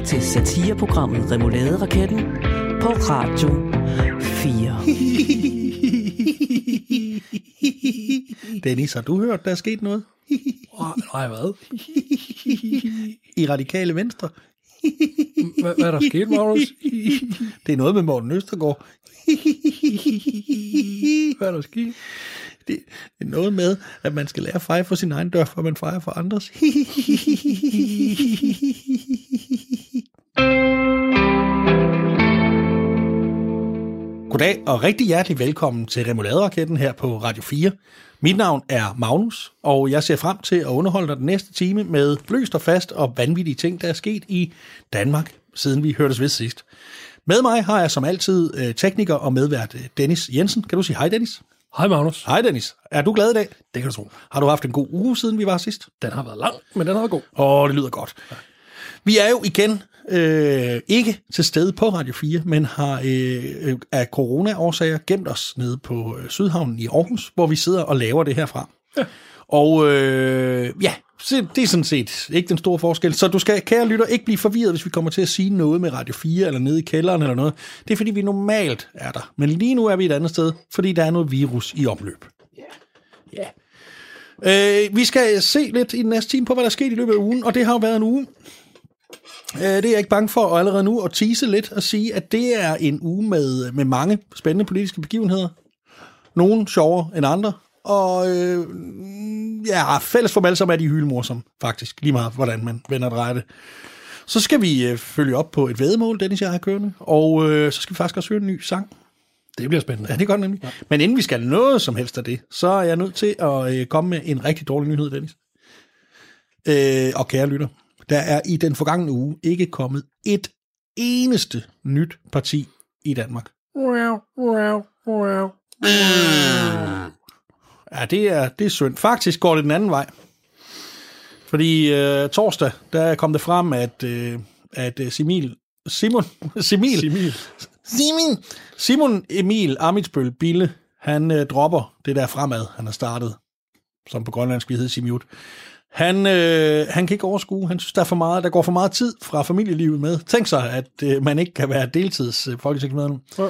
lytter til satireprogrammet Remouladeraketten på Radio 4. Dennis, har du hørt, der er sket noget? Nej, hvad? I radikale venstre? Hvad, hvad er der sket, Magnus? Det er noget med Morten Østergaard. Hvad er der sket? Det er noget med, at man skal lære at feje for sin egen dør, før man fejer for andres. Goddag og rigtig hjertelig velkommen til Remoulade-raketten her på Radio 4. Mit navn er Magnus, og jeg ser frem til at underholde dig den næste time med løst og fast og vanvittige ting, der er sket i Danmark, siden vi hørtes ved sidst. Med mig har jeg som altid øh, tekniker og medvært øh, Dennis Jensen. Kan du sige hej, Dennis? Hej, Magnus. Hej, Dennis. Er du glad i dag? Det kan du tro. Har du haft en god uge, siden vi var sidst? Den har været lang, men den har været god. Åh, det lyder godt. Vi er jo igen øh, ikke til stede på Radio 4, men har øh, af corona-årsager gemt os nede på øh, Sydhavnen i Aarhus, hvor vi sidder og laver det herfra. Ja. Og øh, ja, det er sådan set ikke den store forskel. Så du skal, kære lytter, ikke blive forvirret, hvis vi kommer til at sige noget med Radio 4 eller nede i kælderen eller noget. Det er fordi, vi normalt er der. Men lige nu er vi et andet sted, fordi der er noget virus i omløb. Ja. Ja. Øh, vi skal se lidt i den næste time på, hvad der er sket i løbet af ugen, og det har jo været en uge. Øh, det er jeg ikke bange for allerede nu at tease lidt og sige, at det er en uge med, med mange spændende politiske begivenheder. Nogle sjovere end andre, og øh, ja, fælles for dem alle sammen er de hyldemorsomme, faktisk, lige meget hvordan man vender og drejer det. Så skal vi øh, følge op på et vedmål, Dennis jeg har kørende, og øh, så skal vi faktisk også høre en ny sang. Det bliver spændende. Ja, det er godt nemlig. Ja. Men inden vi skal noget som helst af det, så er jeg nødt til at øh, komme med en rigtig dårlig nyhed, Dennis. Øh, og kære lytter, der er i den forgangne uge ikke kommet et eneste nyt parti i Danmark. Ja, det er, det er synd. Faktisk går det den anden vej. Fordi øh, torsdag, der kom det frem, at, øh, at øh, Simil, Simon, Simil, Simil. Simon, Simon Emil Amitsbøl Bille, han øh, dropper det der fremad, han har startet, som på grønlandsk vi hedder Simiut. Han, øh, han kan ikke overskue, han synes, der, er for meget, der går for meget tid fra familielivet med. Tænk sig, at øh, man ikke kan være deltids øh, folketingsmedlem Ja.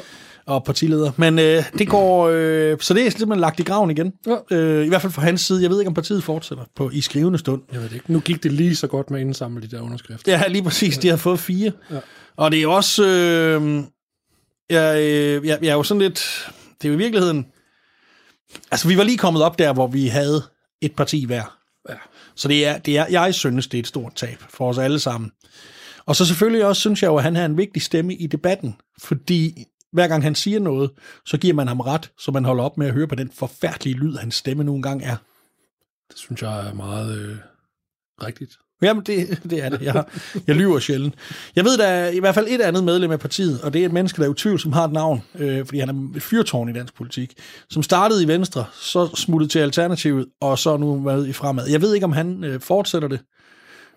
og partileder. Men øh, det går, øh, så det er simpelthen lagt i graven igen. Ja. Øh, I hvert fald fra hans side. Jeg ved ikke, om partiet fortsætter på, i skrivende stund. Jeg ved det ikke. Nu gik det lige så godt med at indsamle de der underskrifter. Ja, lige præcis. De har fået fire. Ja. Og det er også... Øh, jeg, øh, jeg, jeg er jo sådan lidt... Det er jo i virkeligheden... Altså, vi var lige kommet op der, hvor vi havde et parti hver. Så det er, det er, jeg synes, det er et stort tab for os alle sammen. Og så selvfølgelig også synes jeg jo, at han har en vigtig stemme i debatten, fordi hver gang han siger noget, så giver man ham ret, så man holder op med at høre på den forfærdelige lyd, hans stemme nogle gange er. Det synes jeg er meget øh, rigtigt. Jamen, det, det er det. Jeg, jeg lyver sjældent. Jeg ved, der er i hvert fald et andet medlem af partiet, og det er et menneske, der er utvivl, som har et navn, øh, fordi han er et fyrtårn i dansk politik, som startede i Venstre, så smuttede til Alternativet, og så nu med i fremad. Jeg ved ikke, om han øh, fortsætter det.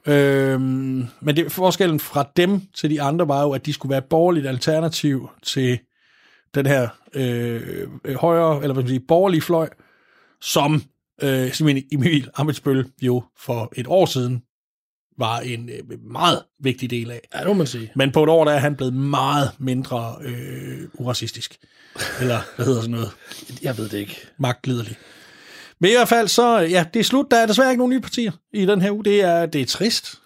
Øh, men det, forskellen fra dem til de andre var jo, at de skulle være et borgerligt alternativ til den her øh, højre, eller hvad man sige, borgerlige fløj, som øh, Simon Emil Amitsbøl jo for et år siden var en øh, meget vigtig del af. Ja, det må man sige. Men på et år der er han blevet meget mindre øh, uracistisk. Eller hvad hedder sådan noget? Jeg ved det ikke. Magtliderlig. Men i hvert fald så, ja, det er slut. Der er desværre ikke nogen nye partier i den her uge. Det er, det er trist.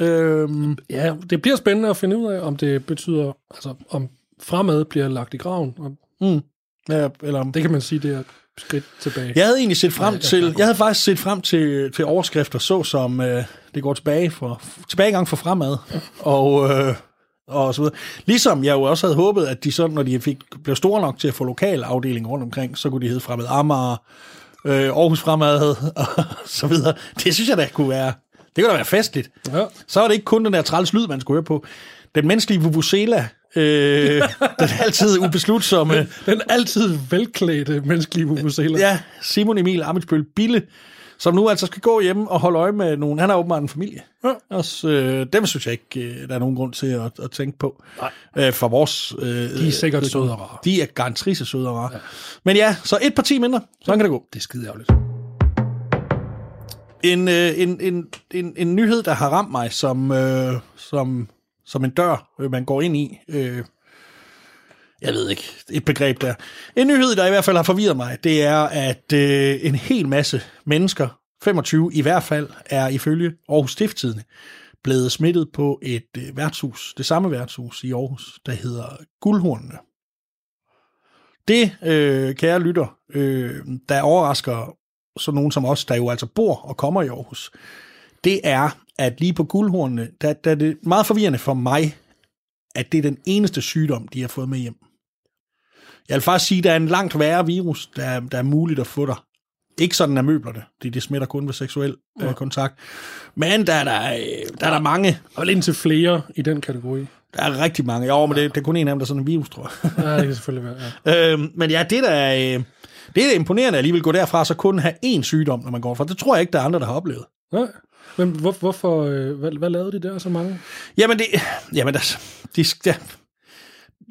Øhm, Ja, det bliver spændende at finde ud af, om det betyder, altså om fremad bliver lagt i graven. Og mm, ja, eller, det kan man sige, det er skridt tilbage. Jeg havde egentlig set frem er til, jeg havde faktisk set frem til, til overskrifter, så som øh, det går tilbage for, tilbagegang for fremad, og, øh, og så videre. Ligesom jeg jo også havde håbet, at de sådan, når de fik, blev store nok til at få lokal afdeling rundt omkring, så kunne de hedde Fremad Amager, øh, Aarhus Fremad, og så videre. Det synes jeg da kunne være, det kunne da være festligt. Ja. Så er det ikke kun den der træls lyd, man skulle høre på. Den menneskelige vuvuzela, øh, den altid ubeslutsomme, Den altid velklædte menneskelige vuvuzela. Ja, Simon Emil Amitsbøl Bille, som nu altså skal gå hjem og holde øje med nogen. Han har åbenbart en familie. Ja. Også, øh, dem synes jeg ikke, øh, der er nogen grund til at, at tænke på. Nej. Øh, for vores... Øh, De er sikkert søde og rare. De er garantrise søde og rare. Ja. Men ja, så et parti mindre. Sådan kan det gå. Det er skide ærgerligt. En, øh, en, en, en, en nyhed, der har ramt mig som, øh, som, som en dør, øh, man går ind i. Øh, jeg ved ikke, et begreb der. En nyhed, der i hvert fald har forvirret mig, det er, at øh, en hel masse mennesker, 25 i hvert fald, er ifølge Aarhus Stifttidene blevet smittet på et øh, værtshus, det samme værtshus i Aarhus, der hedder Guldhornene. Det, øh, kære lytter, øh, der overrasker så nogen som os, der jo altså bor og kommer i Aarhus, det er, at lige på guldhornene, der, der er det meget forvirrende for mig, at det er den eneste sygdom, de har fået med hjem. Jeg vil faktisk sige, at der er en langt værre virus, der, er- der er muligt at få der. Ikke sådan af møblerne, det, det smitter kun ved seksuel øh, kontakt. Men der er der, øh, der, er der mange, Og indtil flere i den kategori. der er rigtig mange. Jo, men det, det er kun en af dem, der er sådan en virus, tror jeg. Ja, det kan selvfølgelig være. Ja. Øhm, men ja, det der er, øh, det er imponerende at alligevel gå derfra, så kun have én sygdom, når man går fra. Det tror jeg ikke, der er andre, der har oplevet. Nej. Men hvor, hvorfor, øh, hvad, hvad lavede de der så mange? Jamen, det, jamen der, de, det,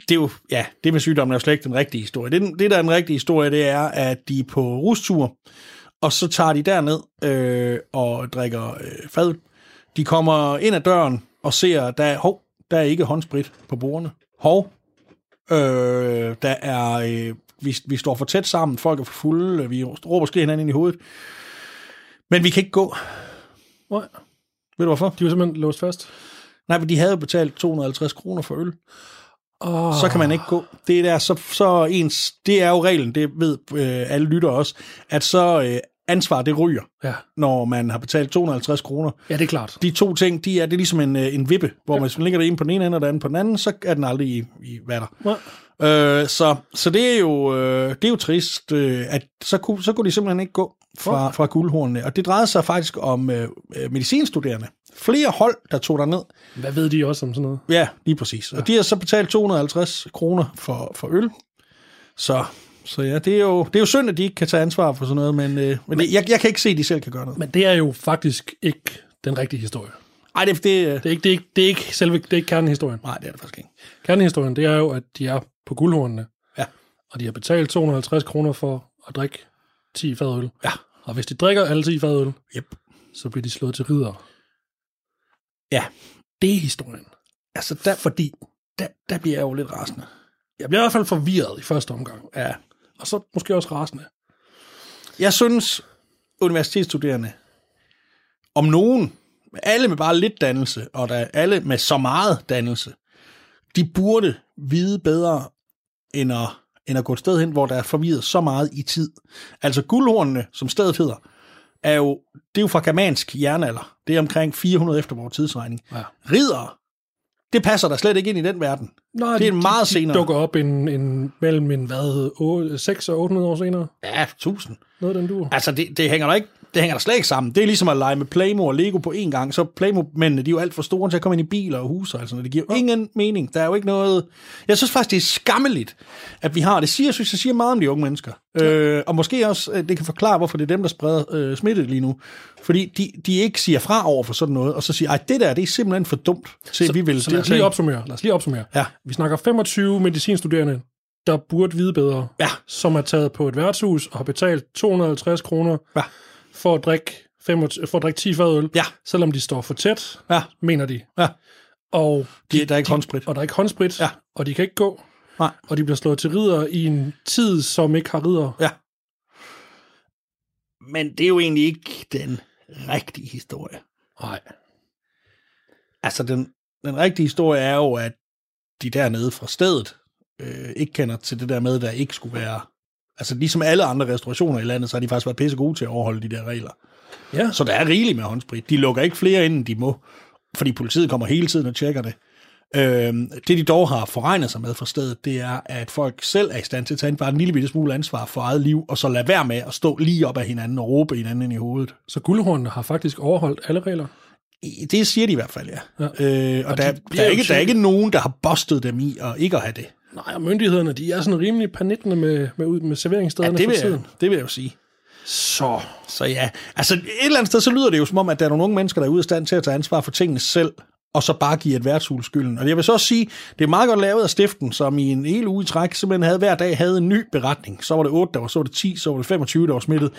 det er jo, ja, det med sygdommen er jo slet ikke den rigtige historie. Det, det der er den rigtige historie, det er, at de er på rustur, og så tager de derned øh, og drikker øh, fad. De kommer ind ad døren og ser, der, hov, der er ikke håndsprit på bordene. Hov, øh, der er, øh, vi, vi står for tæt sammen, folk er for fulde, vi råber og skriger hinanden ind i hovedet. Men vi kan ikke gå. Nej. Ved du hvorfor? De var simpelthen låst fast. Nej, men de havde betalt 250 kroner for øl. Oh. så kan man ikke gå. Det er, så, så ens, det er jo reglen, det ved øh, alle lytter også, at så øh, ansvar, det ryger, Ja. når man har betalt 250 kroner. ja, det er klart. De to ting, de er, det er ligesom en, øh, en vippe, hvor ja. hvis man ligger det ene på den ene ende og den anden på den anden, så er den aldrig i, i vatter. Nej. Øh, så, så det er jo, øh, det er jo trist, øh, at så kunne, så kunne de simpelthen ikke gå fra, fra guldhornene. Og det drejede sig faktisk om øh, øh, medicinstuderende. Flere hold, der tog der ned. Hvad ved de også om sådan noget? Ja, lige præcis. Og de har så betalt 250 kroner for, for øl. Så, så ja, det er, jo, det er jo synd, at de ikke kan tage ansvar for sådan noget, men, øh, men jeg, jeg kan ikke se, at de selv kan gøre noget. Men det er jo faktisk ikke den rigtige historie. Nej, det, det, øh, Det er ikke, det er ikke, det er ikke selve, det er ikke kernehistorien. nej, det er det faktisk ikke. Kernehistorien, det er jo, at de er på guldhornene, Ja. og de har betalt 250 kroner for at drikke 10 fadøl. Ja. Og hvis de drikker alle 10 fadøl, Yep. så bliver de slået til ridder. Ja, Det er historien. altså der, fordi, der, der bliver jeg jo lidt rasende. Jeg bliver i hvert fald forvirret i første omgang, Ja. og så måske også rasende. Jeg synes, universitetsstuderende, om nogen, alle med bare lidt dannelse, og der alle med så meget dannelse, de burde vide bedre, end at, end at gå et sted hen, hvor der er forvirret så meget i tid. Altså guldhornene, som stedet hedder, er jo, det er jo fra germansk jernalder. Det er omkring 400 efter vores tidsregning. Ja. Riddere, det passer der slet ikke ind i den verden. Nej, Det er meget de, senere. De dukker op en, en, mellem en, hvad, 8, 6 og 800 år senere. Ja, 1000. Noget den du. Altså, det, det hænger der ikke det hænger der slet ikke sammen. Det er ligesom at lege med Playmo og Lego på én gang. Så Playmo-mændene, de er jo alt for store til at komme ind i biler og huse og sådan noget. Det giver jo ingen mening. Der er jo ikke noget... Jeg synes faktisk, det er skammeligt, at vi har det. Siger, jeg synes, jeg siger meget om de unge mennesker. Øh, og måske også, det kan forklare, hvorfor det er dem, der spreder øh, smitte lige nu. Fordi de, de ikke siger fra over for sådan noget, og så siger, ej, det der, det er simpelthen for dumt til, at vi vil Så lad os lige opsummere. Lad os lige opsummere. Ja. Vi snakker 25 medicinstuderende, der burde vide bedre, Ja. som er taget på et værtshus og har betalt 250 kroner Ja. For at drikke, 25, for at drikke 10 fadøl, Ja. selvom de står for tæt, Ja. mener de. Ja. Og, De, der er ikke håndsprit. og der er ikke håndsprit, Ja. og de kan ikke gå, Nej. og de bliver slået til ridder i en tid, som ikke har ridder. Ja. Men det er jo egentlig ikke den rigtige historie. Nej. Altså, den, den rigtige historie er jo, at de dernede fra stedet øh, ikke kender til det der med, der ikke skulle være... Altså, ligesom alle andre restaurationer i landet, så har de faktisk været pisse gode til at overholde de der regler. Ja. Så der er rigeligt med håndsprit. De lukker ikke flere ind, end de må, fordi politiet kommer hele tiden og tjekker det. Øh, det, de dog har forregnet sig med fra stedet, det er, at folk selv er i stand til at tage en bare en lille bitte smule ansvar for eget liv, og så lade være med at stå lige op af hinanden og råbe hinanden ind i hovedet. Så guldhornene har faktisk overholdt alle regler. Det siger de i hvert fald, ja. Ja. Øh, og, Og og der, de der, er ikke, der er ikke nogen, der har bustet dem i at ikke at have det. Nej, og myndighederne, de er sådan rimelig panikkende med, med, med Ja, serveringsstederne det, for vil jeg, tiden. det vil jeg jo sige. Så. Så ja, altså et eller andet sted, så lyder det jo som om, at der er nogle unge mennesker, der er ude af stand til at tage ansvar for tingene selv, og så bare give et værtshus skylden. Og jeg vil så også sige, det er meget godt lavet af stiften, som i en hel uge i træk simpelthen havde hver dag havde en ny beretning. Så var det 8, der var, så var det 10, så var det 25, der var smittet.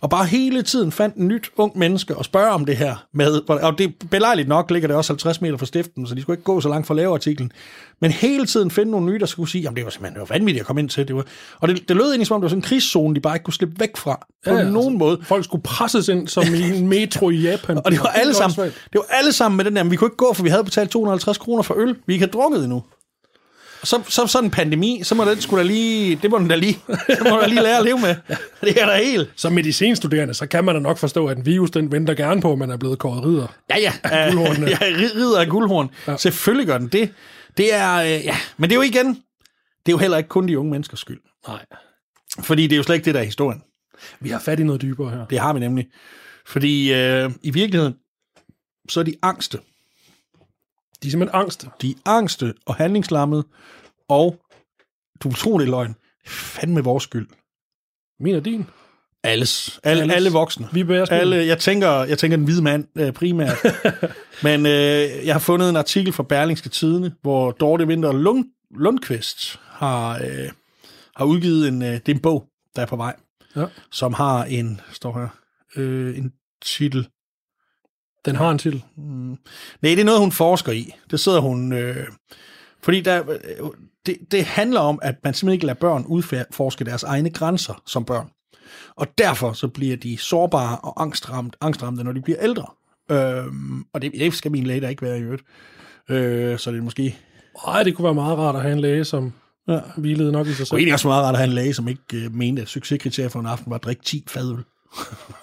Og bare hele tiden fandt en nyt ung menneske og spørge om det her. Med, og det belejligt nok ligger det også 50 meter fra stiften, så de skulle ikke gå så langt for at lave artiklen. Men hele tiden finde nogle nye, der skulle sige, at det var simpelthen det var vanvittigt at komme ind til. Det var, og det, det lød egentlig som om, det var sådan en krigszone, de bare ikke kunne slippe væk fra. På ja, nogen altså, måde. Folk skulle presses ind som i en metro i Japan. og det var, alle sammen, det var alle sammen med den der, men vi kunne ikke gå, for vi havde betalt 250 kroner for øl. Vi ikke havde drukket endnu. Så, så sådan en pandemi, så må den skulle da lige, det må den da lige, så må den lige lære at leve med. Det er da helt. Som medicinstuderende, så kan man da nok forstå, at en virus, den venter gerne på, at man er blevet kåret ridder. Ja, ja. Af ja, ridder af guldhorn. Ja. Selvfølgelig gør den det. Det er, øh, ja, men det er jo igen, det er jo heller ikke kun de unge menneskers skyld. Nej. Fordi det er jo slet ikke det, der er historien. Vi har fat i noget dybere her. Det har vi nemlig. Fordi øh, i virkeligheden, så er de angste. De er simpelthen angste. De er angste og handlingslammede, og du tror det er løgn. Fandme vores skyld. Min og din? Alles. Alle, Alles. alle voksne. Vi alle, jeg, tænker, jeg tænker den hvide mand øh, primært. Men øh, jeg har fundet en artikel fra Berlingske Tidene, hvor Dorte Winter Lund, Lundqvist har, øh, har udgivet en, øh, det er en bog, der er på vej, ja. som har en, står her, øh, en titel. Den har en titel? Mm. Nej, det er noget, hun forsker i. Det sidder hun... Øh, fordi der, øh, det, det handler om, at man simpelthen ikke lader børn udforske deres egne grænser som børn. Og derfor så bliver de sårbare og angstramt, angstramte, når de bliver ældre. Øhm, og det, det skal min læge da ikke være i øvrigt. Øh, så det er måske... Nej, det kunne være meget rart at have en læge, som ja. hvilede nok i sig selv. Det er også meget rart at have en læge, som ikke øh, mente, at succeskriteriet for en aften var at drikke 10 fadøl.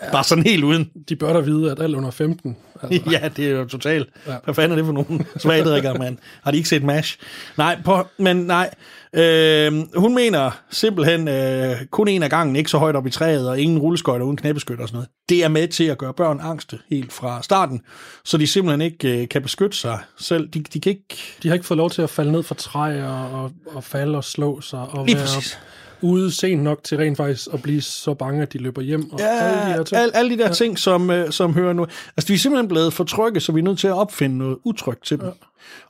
Ja. Bare sådan helt uden. De bør da vide, at alt under 15. Altså. ja, det er jo totalt. Ja. Hvad fanden er det for nogen svagdrikker, mand? Har de ikke set MASH? Nej, på, men nej. Øh, hun mener simpelthen øh, kun en af gangen, ikke så højt op i træet, og ingen rulleskøjter uden knæbeskytter og sådan noget. Det er med til at gøre børn angste helt fra starten, så de simpelthen ikke øh, kan beskytte sig selv. De, de, kan ikke... de har ikke fået lov til at falde ned fra træer og, og falde og slå sig. Og Lige være præcis ude sent nok til rent faktisk at blive så bange, at de løber hjem. Og ja, alle de, her ting. Alle, alle de der ja. ting, som, uh, som hører nu. Altså, de er simpelthen blevet for trygge, så vi er nødt til at opfinde noget utrygt til dem. Ja.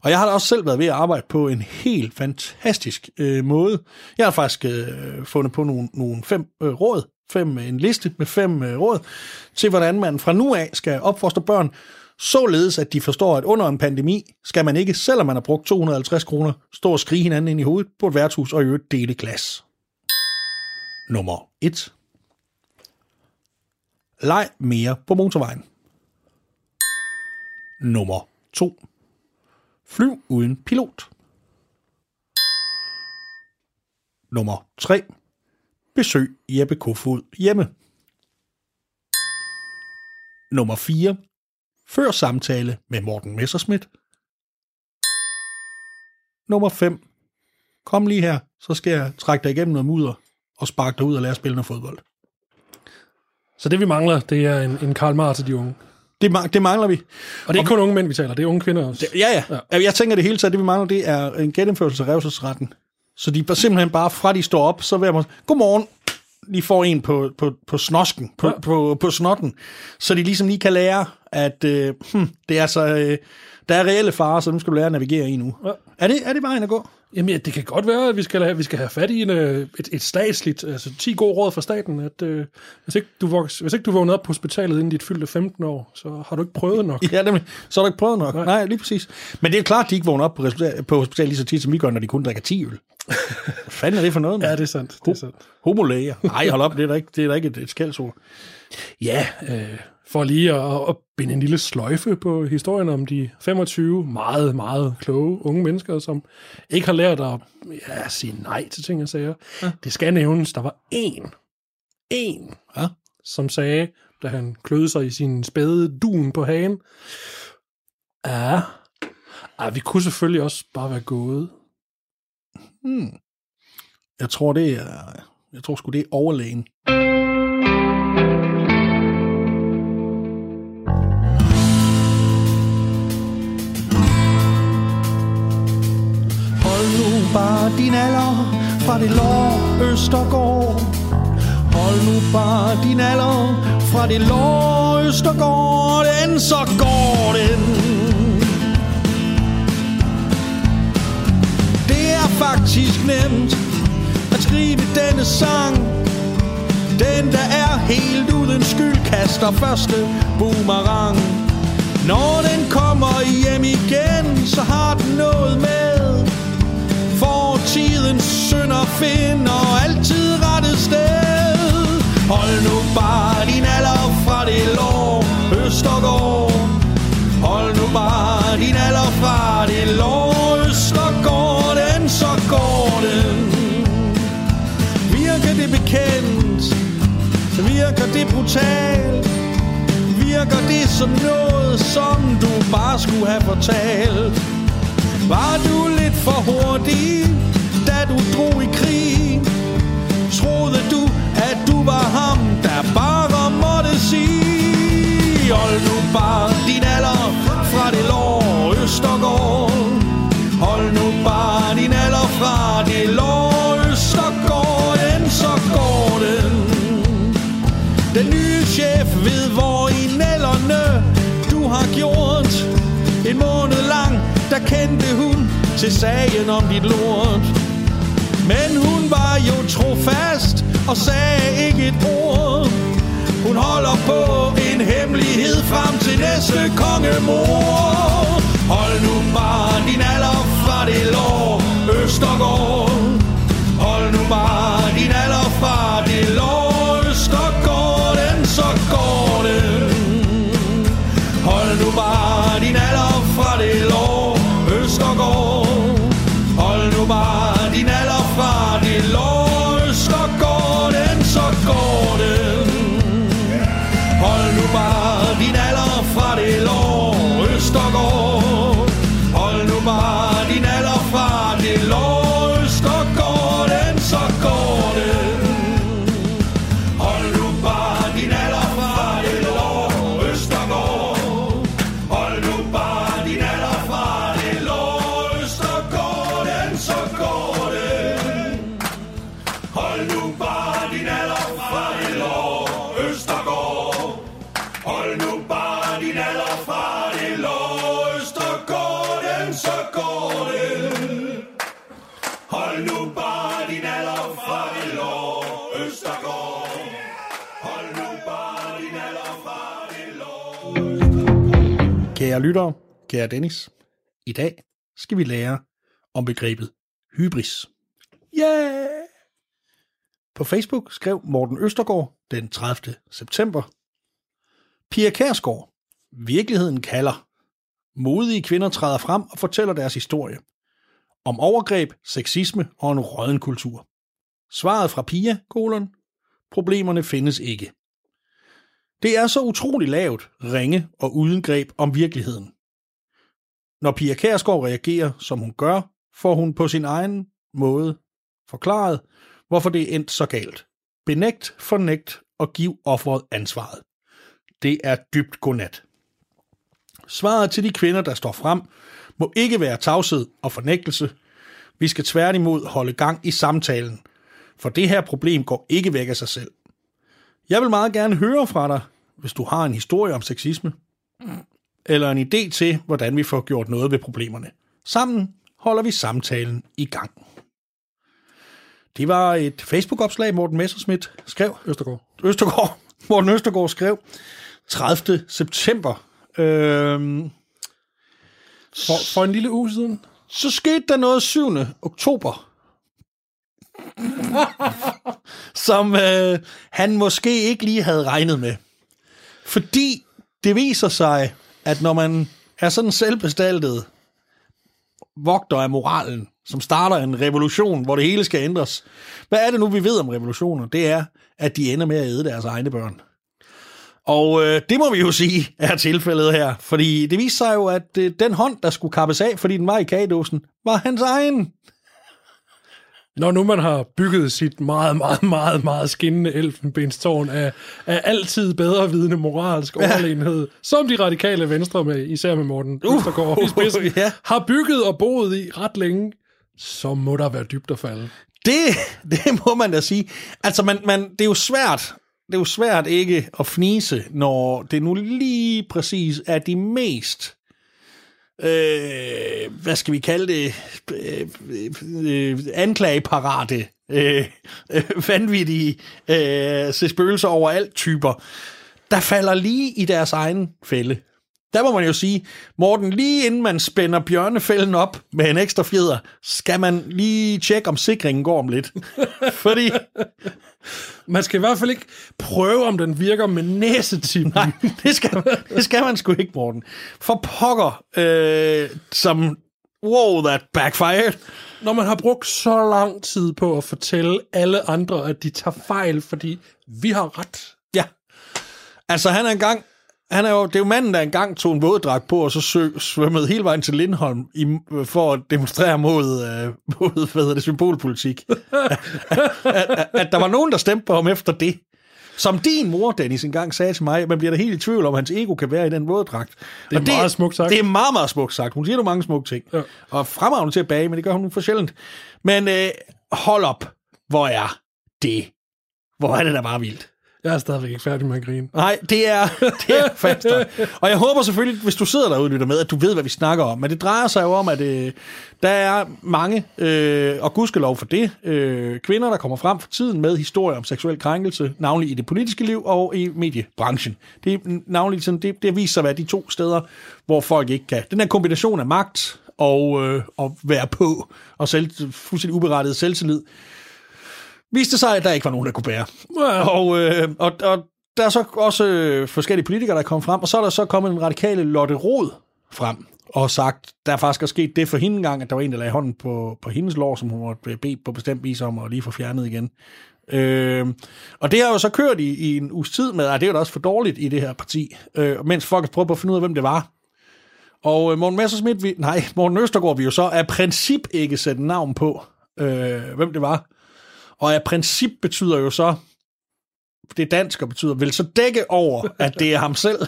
Og jeg har da også selv været ved at arbejde på en helt fantastisk uh, måde. Jeg har faktisk uh, fundet på nogle, nogle fem uh, råd, fem, en liste med fem uh, råd, til hvordan man fra nu af skal opfostre børn, således at de forstår, at under en pandemi skal man ikke, selvom man har brugt 250 kroner, stå og skrige hinanden ind i hovedet på et værtshus og i øvrigt dele glas nummer 1. Leg mere på motorvejen. Nummer 2. Flyv uden pilot. Nummer 3. Besøg Jeppe Kofod hjemme. Nummer 4. Før samtale med Morten Messerschmidt. Nummer 5. Kom lige her, så skal jeg trække dig igennem noget mudder og sparke dig ud og lære at spille noget fodbold. Så det vi mangler, det er en, en Karl Marr til de unge. Det, det mangler vi. Og det er ikke kun unge mænd, vi taler, det er unge kvinder også. Det, ja, ja, ja. Jeg tænker det hele taget, det vi mangler, det er en genindførelse af revselsretten. Så de simpelthen bare, fra de står op, så vil jeg godmorgen, de får en på, på, på snosken, på, ja. på, på, på snotten, så de ligesom lige kan lære, at øh, hmm, det er altså, øh, der er reelle farer, så nu skal du lære at navigere i nu. Ja. Er, det, er det vejen at gå? Jamen, ja, det kan godt være, at vi skal have, vi skal have fat i en, øh, et, et statsligt, altså 10 gode råd fra staten, at øh, hvis, ikke du voks, hvis ikke du vågnede op på hospitalet inden dit fyldte 15 år, så har du ikke prøvet nok. ja, nemlig. så har du ikke prøvet nok. Nej. Nej, lige præcis. Men det er klart, at de ikke vågner op på, på hospitalet lige så tit, som vi gør, når de kun drikker 10 øl. Hvad fanden er det for noget? Man? Ja, det er sandt. Det er sandt. Homolæger. Nej, hold op, det er da ikke, det er da ikke et, et skældsord. Ja, øh, for lige at, at binde en lille sløjfe på historien om de 25 meget, meget kloge unge mennesker, som ikke har lært at ja, sige nej til ting og sager. Ja. Det skal nævnes, der var én, én, ja. som sagde, da han kløede sig i sin spæde dun på hagen, ja, ja, vi kunne selvfølgelig også bare være gået. Hmm. Jeg tror, det er, jeg tror sgu, det er overlægen. din alder fra det lår Østergård. Hold nu bare din alder fra det lår Østergård, den så går den. Det er faktisk nemt at skrive denne sang. Den, der er helt uden skyld, kaster første boomerang. Når den kommer hjem igen, så har den noget med for tidens synder finder altid rette sted. Hold nu bare din alder fra det lår, Østergaard. Hold nu bare din alder fra det lår, Østergaard. Den, så går den. Virker det bekendt? Virker det brutalt? Virker det som noget, som du bare skulle have fortalt? Var du lidt for hurtig, da du drog i krig? Troede du, at du var ham, der bare måtte sige Hold nu bare din alder fra det lår, Østergaard. Hold nu bare din alder fra det lår, Østergaard End så går den Den nye chef ved, hvor i nælderne du har gjort. En måned lang, der kendte hun til sagen om dit lort var jo trofast og sagde ikke et ord. Hun holder på en hemmelighed frem til næste kongemor. Hold nu bare din alder fra det lår, Østergaard. Hold nu bare din alder fra det lår, Østergaard Den så går den Hold nu bare din alder Hold nu bare din alder fra det lår, Østergaard Den så går den Hold nu bare din alder fra det lår, går Hold nu bare din alder fra det lår, Kære lyttere, kære Dennis, i dag skal vi lære om begrebet hybris. Yeah! På Facebook skrev Morten Østergaard den 30. september. Pia Kærsgaard. Virkeligheden kalder. Modige kvinder træder frem og fortæller deres historie. Om overgreb, sexisme og en råden kultur. Svaret fra Pia, kolon. Problemerne findes ikke. Det er så utroligt lavt, ringe og uden greb om virkeligheden. Når Pia Kærsgaard reagerer, som hun gør, får hun på sin egen måde forklaret, hvorfor det er endt så galt. Benægt, fornægt og giv offeret ansvaret. Det er dybt godnat. Svaret til de kvinder, der står frem, må ikke være tavshed og fornægtelse. Vi skal tværtimod holde gang i samtalen, for det her problem går ikke væk af sig selv. Jeg vil meget gerne høre fra dig, hvis du har en historie om sexisme, eller en idé til, hvordan vi får gjort noget ved problemerne. Sammen holder vi samtalen i gang. Det var et Facebook-opslag, Morten Messerschmidt skrev. Østergaard. Østergaard. Morten Østergaard skrev 30. september. Øhm, For, for en lille uge siden. så skete der noget 7. oktober, som øh, han måske ikke lige havde regnet med. Fordi det viser sig, at når man er sådan selvbestaltet vogter af moralen, som starter en revolution, hvor det hele skal ændres. Hvad er det nu, vi ved om revolutioner? Det er, at de ender med at æde deres egne børn. Og øh, det må vi jo sige er tilfældet her, fordi det viste sig jo, at øh, den hånd, der skulle kappes af, fordi den var i kagedåsen, var hans egen. Når nu man har bygget sit meget, meget, meget, meget skinnende elfenbenstårn af, af altid bedre vidende moralsk overlegenhed, som de radikale venstre med, især med Morten Uh, Østergaard i spidsen, ja. har bygget og boet i ret længe, så må der være dybt at falde. Det, det må man da sige. Altså, man, man, det er jo svært, det er jo svært ikke at fnise, når det nu lige præcis er de mest øh, hvad skal vi kalde det, øh, øh, anklageparate, øh, øh, vanvittige, øh, se spøgelser over alt typer, der falder lige i deres egen fælde. Der må man jo sige, Morten, lige inden man spænder bjørnefælden op med en ekstra fjeder, skal man lige tjekke, om sikringen går om lidt. Fordi, man skal i hvert fald ikke prøve, om den virker med næsetippen. nej, det skal, det skal man sgu ikke, Morten. For pokker, øh, som, wow, that backfired. Når man har brugt så lang tid på at fortælle alle andre, at de tager fejl, fordi vi har ret. Ja. Altså, han er engang... Han er jo, det er jo manden, der engang tog en våddragt på, og så sø, svømmede hele vejen til Lindholm i, for at demonstrere mod, øh, mod hvad hedder det, symbolpolitik. at, at, at, der var nogen, der stemte på ham efter det. Som din mor, Dennis, engang sagde til mig, man bliver da helt i tvivl om, hans ego kan være i den våddragt. Det er Og meget smukt sagt. Det er meget, meget smukt sagt. Hun siger jo mange smukke ting. Ja. Og fremragende til at bage, men det gør hun for sjældent. Men øh, hold op, hvor er det? Hvor er det da bare vildt. Jeg er stadigvæk ikke færdig med at grine. Nej, det er, det er fast. Og jeg håber selvfølgelig, hvis du sidder derude og lytter med, at du ved, hvad vi snakker om. Men det drejer sig jo om, at øh, der er mange, øh, og gudskelov for det, øh, kvinder, der kommer frem for tiden med historier om seksuel krænkelse, navnlig i det politiske liv og i mediebranchen. Det er navnlig sådan, det, det viser sig at være de to steder, hvor folk ikke kan. Den her kombination af magt og, øh, og være på, og selv, fuldstændig uberettiget selvtillid, viste sig, at der ikke var nogen, der kunne bære. Og, øh, og, og der er så også øh, forskellige politikere, der er kommet frem, og så er der så kommet en radikale Lotte Rod frem og sagt, der faktisk er sket det for hende engang, at der var en, der lagde hånden på, på hendes lår, som hun måtte bede på bestemt vis om at lige få fjernet igen. Øh, og det har jo så kørt i, i en uges tid med, at det er jo da også for dårligt i det her parti, øh, mens folk prøver på at finde ud af, hvem det var. Og øh, Morten Messersmith, vi, nej, Morten Østergaard, vi jo så af princip ikke sætte navn på, øh, hvem det var. Og af princip betyder jo så, det er dansk og betyder, vil så dække over, at det er ham selv.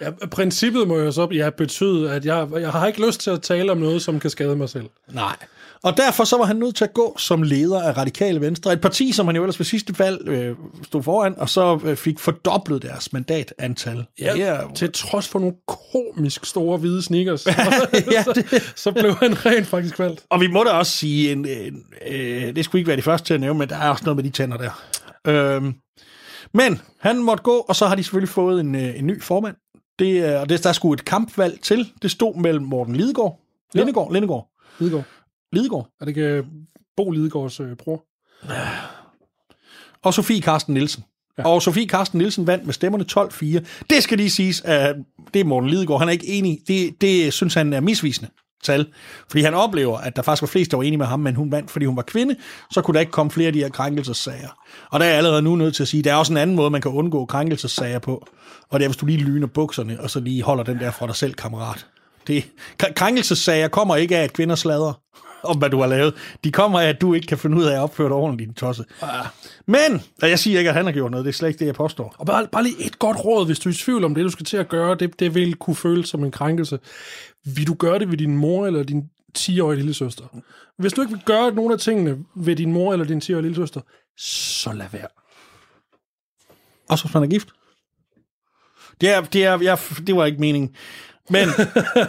Ja, princippet må jo så ja, betyde, at jeg, jeg har ikke lyst til at tale om noget, som kan skade mig selv. Nej. Og derfor så var han nødt til at gå som leder af Radikale Venstre, et parti, som han jo ellers ved sidste valg øh, stod foran, og så øh, fik fordoblet deres mandatantal. Ja, er- til trods for nogle komisk store hvide sneakers, ja, så, så blev han rent faktisk valgt. Og vi må da også sige, en, en, øh, det skulle ikke være de første til at nævne, men der er også noget med de tænder der. Øhm, men han måtte gå, og så har de selvfølgelig fået en, øh, en ny formand. Det, og det, der skulle et kampvalg til. Det stod mellem Morten Lidegaard, Lindegård, Lindegård, Lidegaard. Lidegaard Er det ikke Bo Lidegaards øh, bror? og Sofie Karsten Nielsen. Ja. Og Sofie Karsten Nielsen vandt med stemmerne 12-4. Det skal lige siges, at det er Morten Lidegaard. Han er ikke enig. Det, det synes han er misvisende tal. Fordi han oplever, at der faktisk var flest, der var enige med ham, men hun vandt, fordi hun var kvinde. Så kunne der ikke komme flere af de her krænkelsessager. Og der er jeg allerede nu nødt til at sige, der er også en anden måde, man kan undgå krænkelsessager på. Og det er, hvis du lige lyner bukserne, og så lige holder den der fra dig selv, kammerat. Det, kr- krænkelsessager kommer ikke af, at kvinder slader om, hvad du har lavet. De kommer af, at du ikke kan finde ud af at opføre dig ordentligt, din tosse. Men, og jeg siger ikke, at han har gjort noget, det er slet ikke det, jeg påstår. Og bare, bare lige et godt råd, hvis du er i tvivl om det, du skal til at gøre, det, det vil kunne føles som en krænkelse. Vil du gøre det ved din mor eller din 10-årige lille søster? Hvis du ikke vil gøre nogle af tingene ved din mor eller din 10-årige lille søster, så lad være. Også hvis man er gift. Det, er, det, er, jeg, det var ikke meningen. Men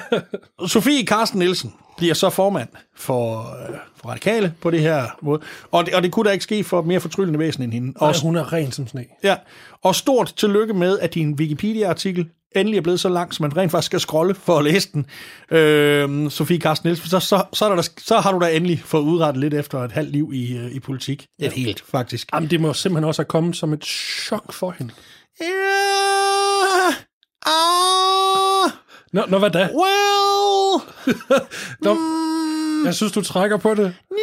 Sofie Karsten Nielsen bliver så formand for, øh, for Radikale på det her måde. Og det, og det kunne da ikke ske for et mere fortryllende væsen end hende. Og, hun er ren som sne. ja, og stort tillykke med, at din Wikipedia-artikel endelig er blevet så lang, så man rent faktisk skal scrolle for at læse den. Øh, Sofie Karsten Nielsen, så, så, så, er der, så har du da endelig fået udrettet lidt efter et halvt liv i, øh, i politik. Et helt, faktisk. Jamen, det må simpelthen også have kommet som et chok for hende. Ja. Ah. Nå, nå hvad da? Well. Nå, Mm, jeg synes, du trækker på det. ja.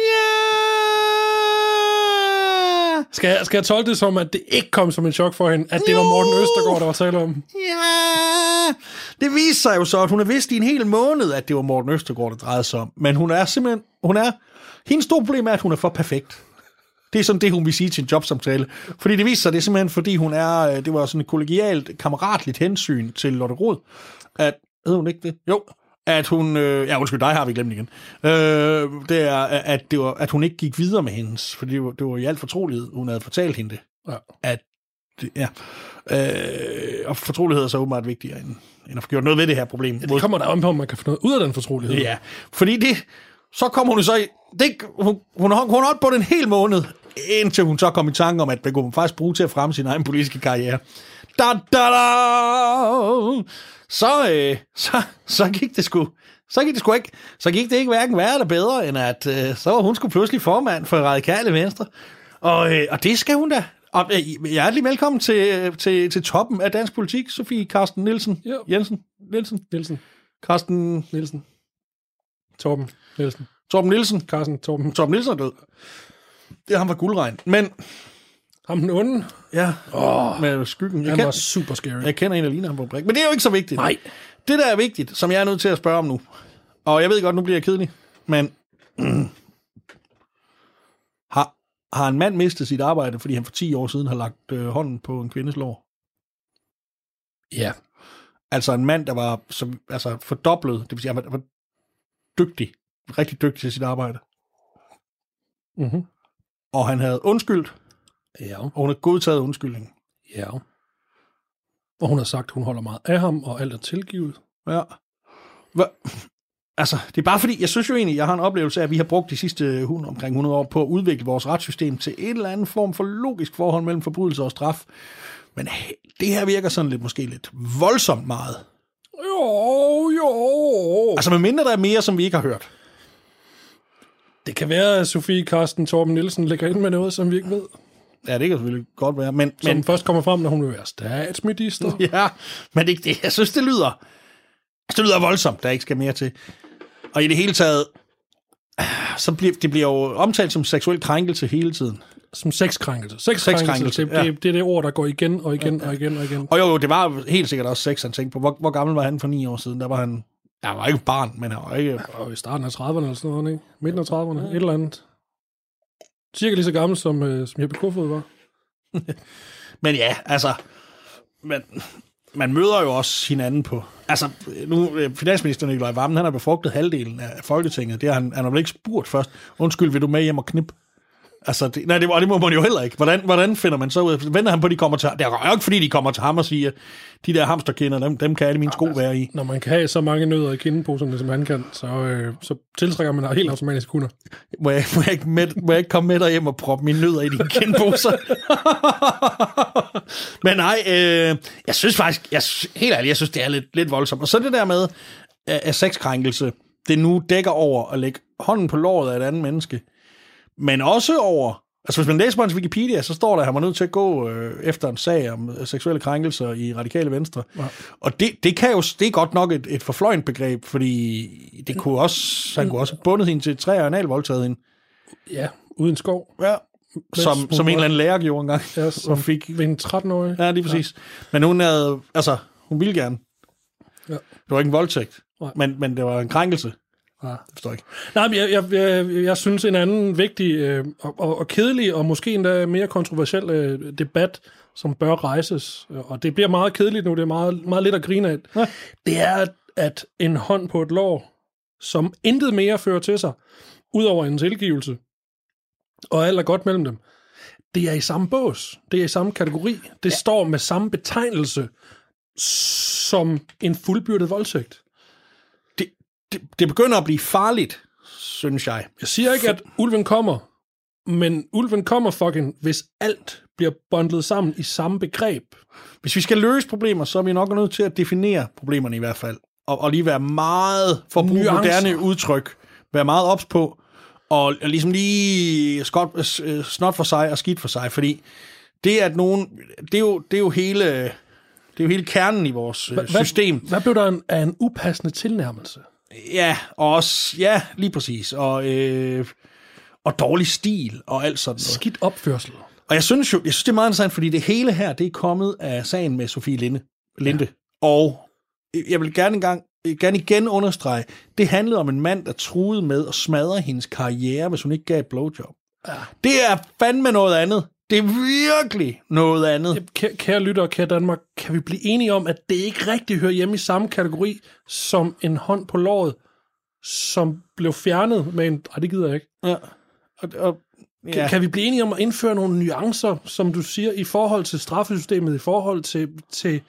Skal jeg, skal jeg tolke det som, at det ikke kom som en chok for hende, at det var Morten Østergaard, der var tale om? Ja. Det viste sig jo så, at hun har vidst i en hel måned, at det var Morten Østergaard, der drejede sig om. Men hun er simpelthen, hun er, hendes store problem er, at hun er for perfekt. Det er sådan det, hun vil sige til en jobsamtale. Fordi det viser sig, det er simpelthen, fordi hun er, øh, det var sådan et kollegialt, kammeratligt hensyn til Lotte Rod, at, hed hun ikke det? Jo, at hun, øh, ja undskyld, dig har vi glemt igen, øh, det er, at, det var, at hun ikke gik videre med hendes, fordi det var, det var i alt fortrolighed, hun havde fortalt hende det, Ja. at det, ja. Øh, og fortrolighed er så åbenbart vigtigere, end, end at få gjort noget ved det her problem. Det kommer der om på, om man kan få noget ud af den fortrolighed. Ja, fordi det, så kommer hun så i, det, hun, hun, hun, holdt på den hel måned, indtil hun så kom i tanke om, at det kunne hun faktisk bruge til at fremme sin egen politiske karriere. Da, da, da! Så, øh, så, så gik det sgu, så gik det sgu ikke, så gik det ikke hverken værre eller bedre, end at øh, så var hun skulle pludselig formand for Radikale Venstre. Og, øh, og det skal hun da. Og øh, hjertelig velkommen til, til, til toppen af dansk politik, Sofie Karsten Nielsen. Jo. Jensen. Nielsen. Nielsen. Karsten Nielsen. Torben Nielsen. Torben Nielsen. Carsten Torben. Torben Nielsen er død. Det ham fra guldregn. Men, Ham den onde. ja, oh, med skyggen. Jeg, Han var super scary. jeg kender en, der ligner ham på brik. Men det er jo ikke så vigtigt. Nej. Det, der er vigtigt, som jeg er nødt til at spørge om nu, og jeg ved godt, nu bliver jeg kedelig, men mm, har, har en mand mistet sit arbejde, fordi han for 10 år siden har lagt øh, hånden på en kvindes lår? Ja. Altså en mand, der var som, altså fordoblet, det vil sige, han var, var dygtig, rigtig dygtig til sit arbejde. Mm-hmm. Og han havde undskyldt, Ja. og hun havde godtaget undskyldningen. Ja. Og hun har sagt, hun holder meget af ham, og alt er tilgivet. Ja. Hva? Altså, det er bare fordi, jeg synes jo egentlig, jeg har en oplevelse af, at vi har brugt de sidste 100, omkring 100 år på at udvikle vores retssystem til en eller anden form for logisk forhold mellem forbrydelse og straf. Men hey, det her virker sådan lidt, måske lidt voldsomt meget. Jo, jo. Altså, med mindre der er mere, som vi ikke har hørt. Det kan være, at Sofie Karsten Torben Nielsen lægger ind med noget, som vi ikke ved. Ja, det kan selvfølgelig godt være, men... Som men først kommer frem, når hun vil være statsminister. ja, men det, det, jeg synes, det lyder... Altså, det lyder voldsomt, der ikke skal mere til. Og i det hele taget, så bliver, det bliver jo omtalt som seksuel krænkelse hele tiden. Som sexkrænkelse. Sexkrænkelse, Sexkrænkelse, det, ja. det, det er det ord, der går igen og igen og igen og igen. Og jo, jo, det var helt sikkert også sex, han tænkte på. Hvor, hvor gammel var han for ni år siden? Der var han... Ja, han var ikke barn, men han var ikke... Og i starten af 30'erne eller sådan noget, ikke? Midten af 30'erne, et eller andet. Cirka lige så gammel, som, øh, som Jeppe Kofod var. Men ja, altså... Man, man møder jo også hinanden på... Altså, nu, øh, finansminister Nikolaj Vammen, han har befrugtet halvdelen af Folketinget. Det har han, han har vel ikke spurgt først. Undskyld, vil du med hjem og knip? Altså, det, nej, det, og det må man jo heller ikke. Hvordan, hvordan finder man så ud af... Venter han på, at de kommer til... Det er jo ikke, fordi de kommer til ham og siger, de der hamsterkinder, dem, dem kan alle mine sko være i. Når man kan have så mange nødder i kindeposerne, som han kan, så, øh, så tiltrækker man helt automatisk kunder. Må jeg, må jeg, ikke, med, må jeg ikke komme med dig hjem og proppe mine nødder i dine kindposer? Men nej, øh, jeg synes faktisk, jeg, helt ærligt, jeg synes, det er lidt, lidt voldsomt. Og så det der med, at sexkrænkelse, det nu dækker over at lægge hånden på låret af et andet menneske, men også over, altså hvis man læser på hans Wikipedia, så står der, at han var nødt til at gå øh, efter en sag om øh, seksuelle krænkelser i radikale venstre. Ja. Og det, det, kan jo, det er godt nok et, et forfløjent begreb, fordi det kunne også, han kunne også have bundet hende til et træ og analvoldtaget hende. Ja, uden skov. Ja, som, som en eller anden lærer gjorde engang. Ja, som fik, ved en 13-årig. ja, lige præcis. Ja. Men hun havde, altså, hun ville gerne. Ja. Det var ikke en voldtægt, Nej. men, men det var en krænkelse. Ja. Det forstår jeg ikke. Nej, men jeg, jeg, jeg, jeg synes en anden vigtig øh, og, og, og kedelig, og måske endda mere kontroversiel øh, debat, som bør rejses, øh, og det bliver meget kedeligt nu, det er meget, meget lidt at grine af, Ja. det er, at, en hånd på et lår, som intet mere fører til sig, udover en tilgivelse, og alt er godt mellem dem, det er i samme bås, det er i samme kategori, det ja. står med samme betegnelse som en fuldbyrdet voldtægt. Det, det, begynder at blive farligt, synes jeg. Jeg siger ikke, at ulven kommer, men ulven kommer fucking, hvis alt bliver bundlet sammen i samme begreb. Hvis vi skal løse problemer, så er vi nok nødt til at definere problemerne i hvert fald. Og, og lige være meget, for at bruge moderne udtryk, være meget ops på, og, ligesom lige skot, øh, snot for sig og skidt for sig, fordi det at nogen, det er jo, det er jo hele, det er jo hele kernen i vores øh, system. Hvad, hvad blev der en, af en upassende tilnærmelse? Ja, og også, ja, lige præcis, og, øh, og dårlig stil og alt sådan noget. Skidt opførsel. Og jeg synes jo, jeg synes, det er meget interessant, fordi det hele her, det er kommet af sagen med Sofie Linde. Linde. Ja. Og jeg vil gerne, engang, gerne igen understrege, det handlede om en mand, der truede med at smadre hendes karriere, hvis hun ikke gav et blowjob. Ja. Det er fandme noget andet. Det er virkelig noget andet. Kære, kære lytter og kære Danmark, kan vi blive enige om, at det ikke rigtig hører hjemme i samme kategori som en hånd på låret, som blev fjernet med en... Ej, det gider jeg ikke. Ja. Og, og, Ja. Kan, kan vi blive enige om at indføre nogle nuancer, som du siger, i forhold til straffesystemet, i forhold til, til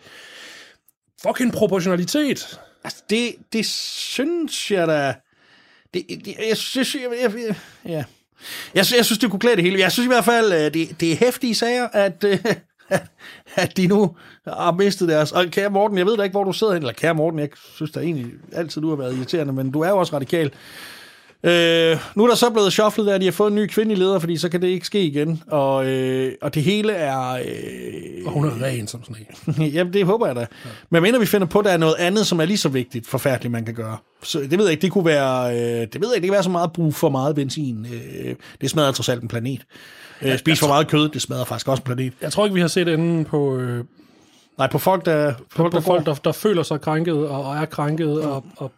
fucking proportionalitet? Altså, det, det synes jeg da... Det, det, jeg synes, jeg, jeg, jeg, ja. Jeg, jeg synes, det kunne klæde det hele. Jeg synes i hvert fald, øh, det, det er hæftige sager, at, øh, at de nu har mistet deres... Og kære Morten, jeg ved da ikke, hvor du sidder hen, eller kære Morten, jeg synes da egentlig altid, du har været irriterende, men du er jo også radikal. Øh, nu er der så blevet shufflet, at de har fået en ny kvindelig leder, fordi så kan det ikke ske igen. Og, øh, og det hele er... Øh, og hun er ren som sådan en. Jamen, det håber jeg da. Ja. Men mener vi finder på, at der er noget andet, som er lige så vigtigt, forfærdeligt, man kan gøre. Så det ved jeg ikke, det kunne være... Øh, det ved jeg ikke, det kan være så meget brug for meget benzin. Øh, det smadrer trods alt en planet. Øh, spis for meget kød, det smadrer faktisk også en planet. Jeg tror ikke, vi har set enden på... Øh, Nej, på folk, der... På, folk, på der, folk der, der føler sig krænket og, og er krænket ja. og, og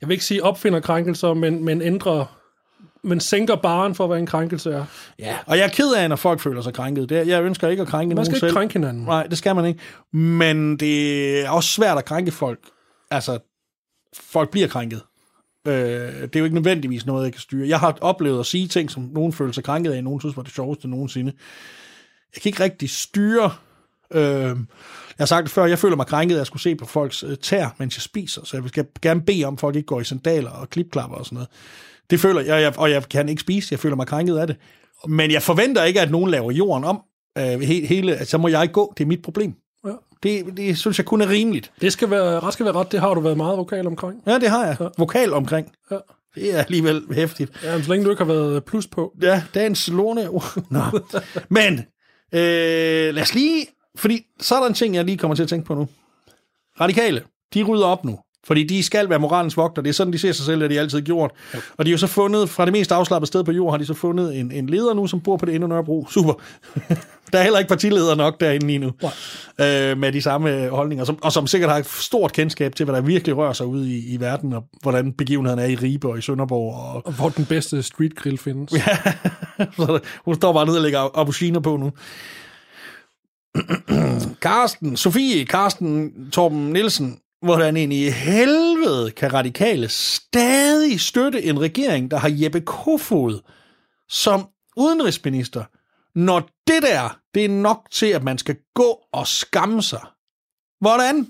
jeg vil ikke sige opfinder krænkelser, men, men ændrer men sænker baren for, hvad en krænkelse er. Ja, og jeg er ked af, når folk føler sig krænket. Det, jeg ønsker ikke at krænke man nogen selv. Man skal ikke krænke hinanden. Nej, det skal man ikke. Men det er også svært at krænke folk. Altså, folk bliver krænket. Øh, det er jo ikke nødvendigvis noget, jeg kan styre. Jeg har oplevet at sige ting, som nogen føler sig krænket af, nogen synes var det sjoveste nogensinde. Jeg kan ikke rigtig styre øh, jeg har sagt det før, jeg føler mig krænket, at jeg skulle se på folks øh, tær, mens jeg spiser, så jeg vil gerne bede om, at folk ikke går i sandaler og klipklapper og sådan noget. Det føler jeg, jeg, og jeg kan ikke spise, jeg føler mig krænket af det. Men jeg forventer ikke, at nogen laver jorden om. Øh, hele, så må jeg ikke gå, det er mit problem. Ja. Det, det synes jeg kun er rimeligt. Det skal være, ret skal være ret, det har du været meget vokal omkring. Ja, det har jeg. Ja. Vokal omkring. Ja. Det er alligevel hæftigt. Ja, så længe du ikke har været plus på. Ja, dagens låne. Nå. Men øh, lad os lige fordi så er der en ting, jeg lige kommer til at tænke på nu. Radikale, de rydder op nu. Fordi de skal være moralens vogter. Det er sådan, de ser sig selv, at de altid har gjort. Ja. Og de har jo så fundet, fra det mest afslappede sted på jorden, har de så fundet en, en leder nu, som bor på det ene Nørrebro. Super. der er heller ikke partileder nok derinde lige nu. Ja. Øh, med de samme holdninger. Som, og som sikkert har et stort kendskab til, hvad der virkelig rører sig ude i, i verden, og hvordan begivenheden er i Ribe og i Sønderborg. Og, og hvor den bedste street grill findes. ja, så hun står bare nede og lægger auberginer på nu. Karsten, Sofie, Karsten, Torben Nielsen, hvordan ind i helvede kan radikale stadig støtte en regering, der har Jeppe Kofod som udenrigsminister, når det der, det er nok til, at man skal gå og skamme sig. Hvordan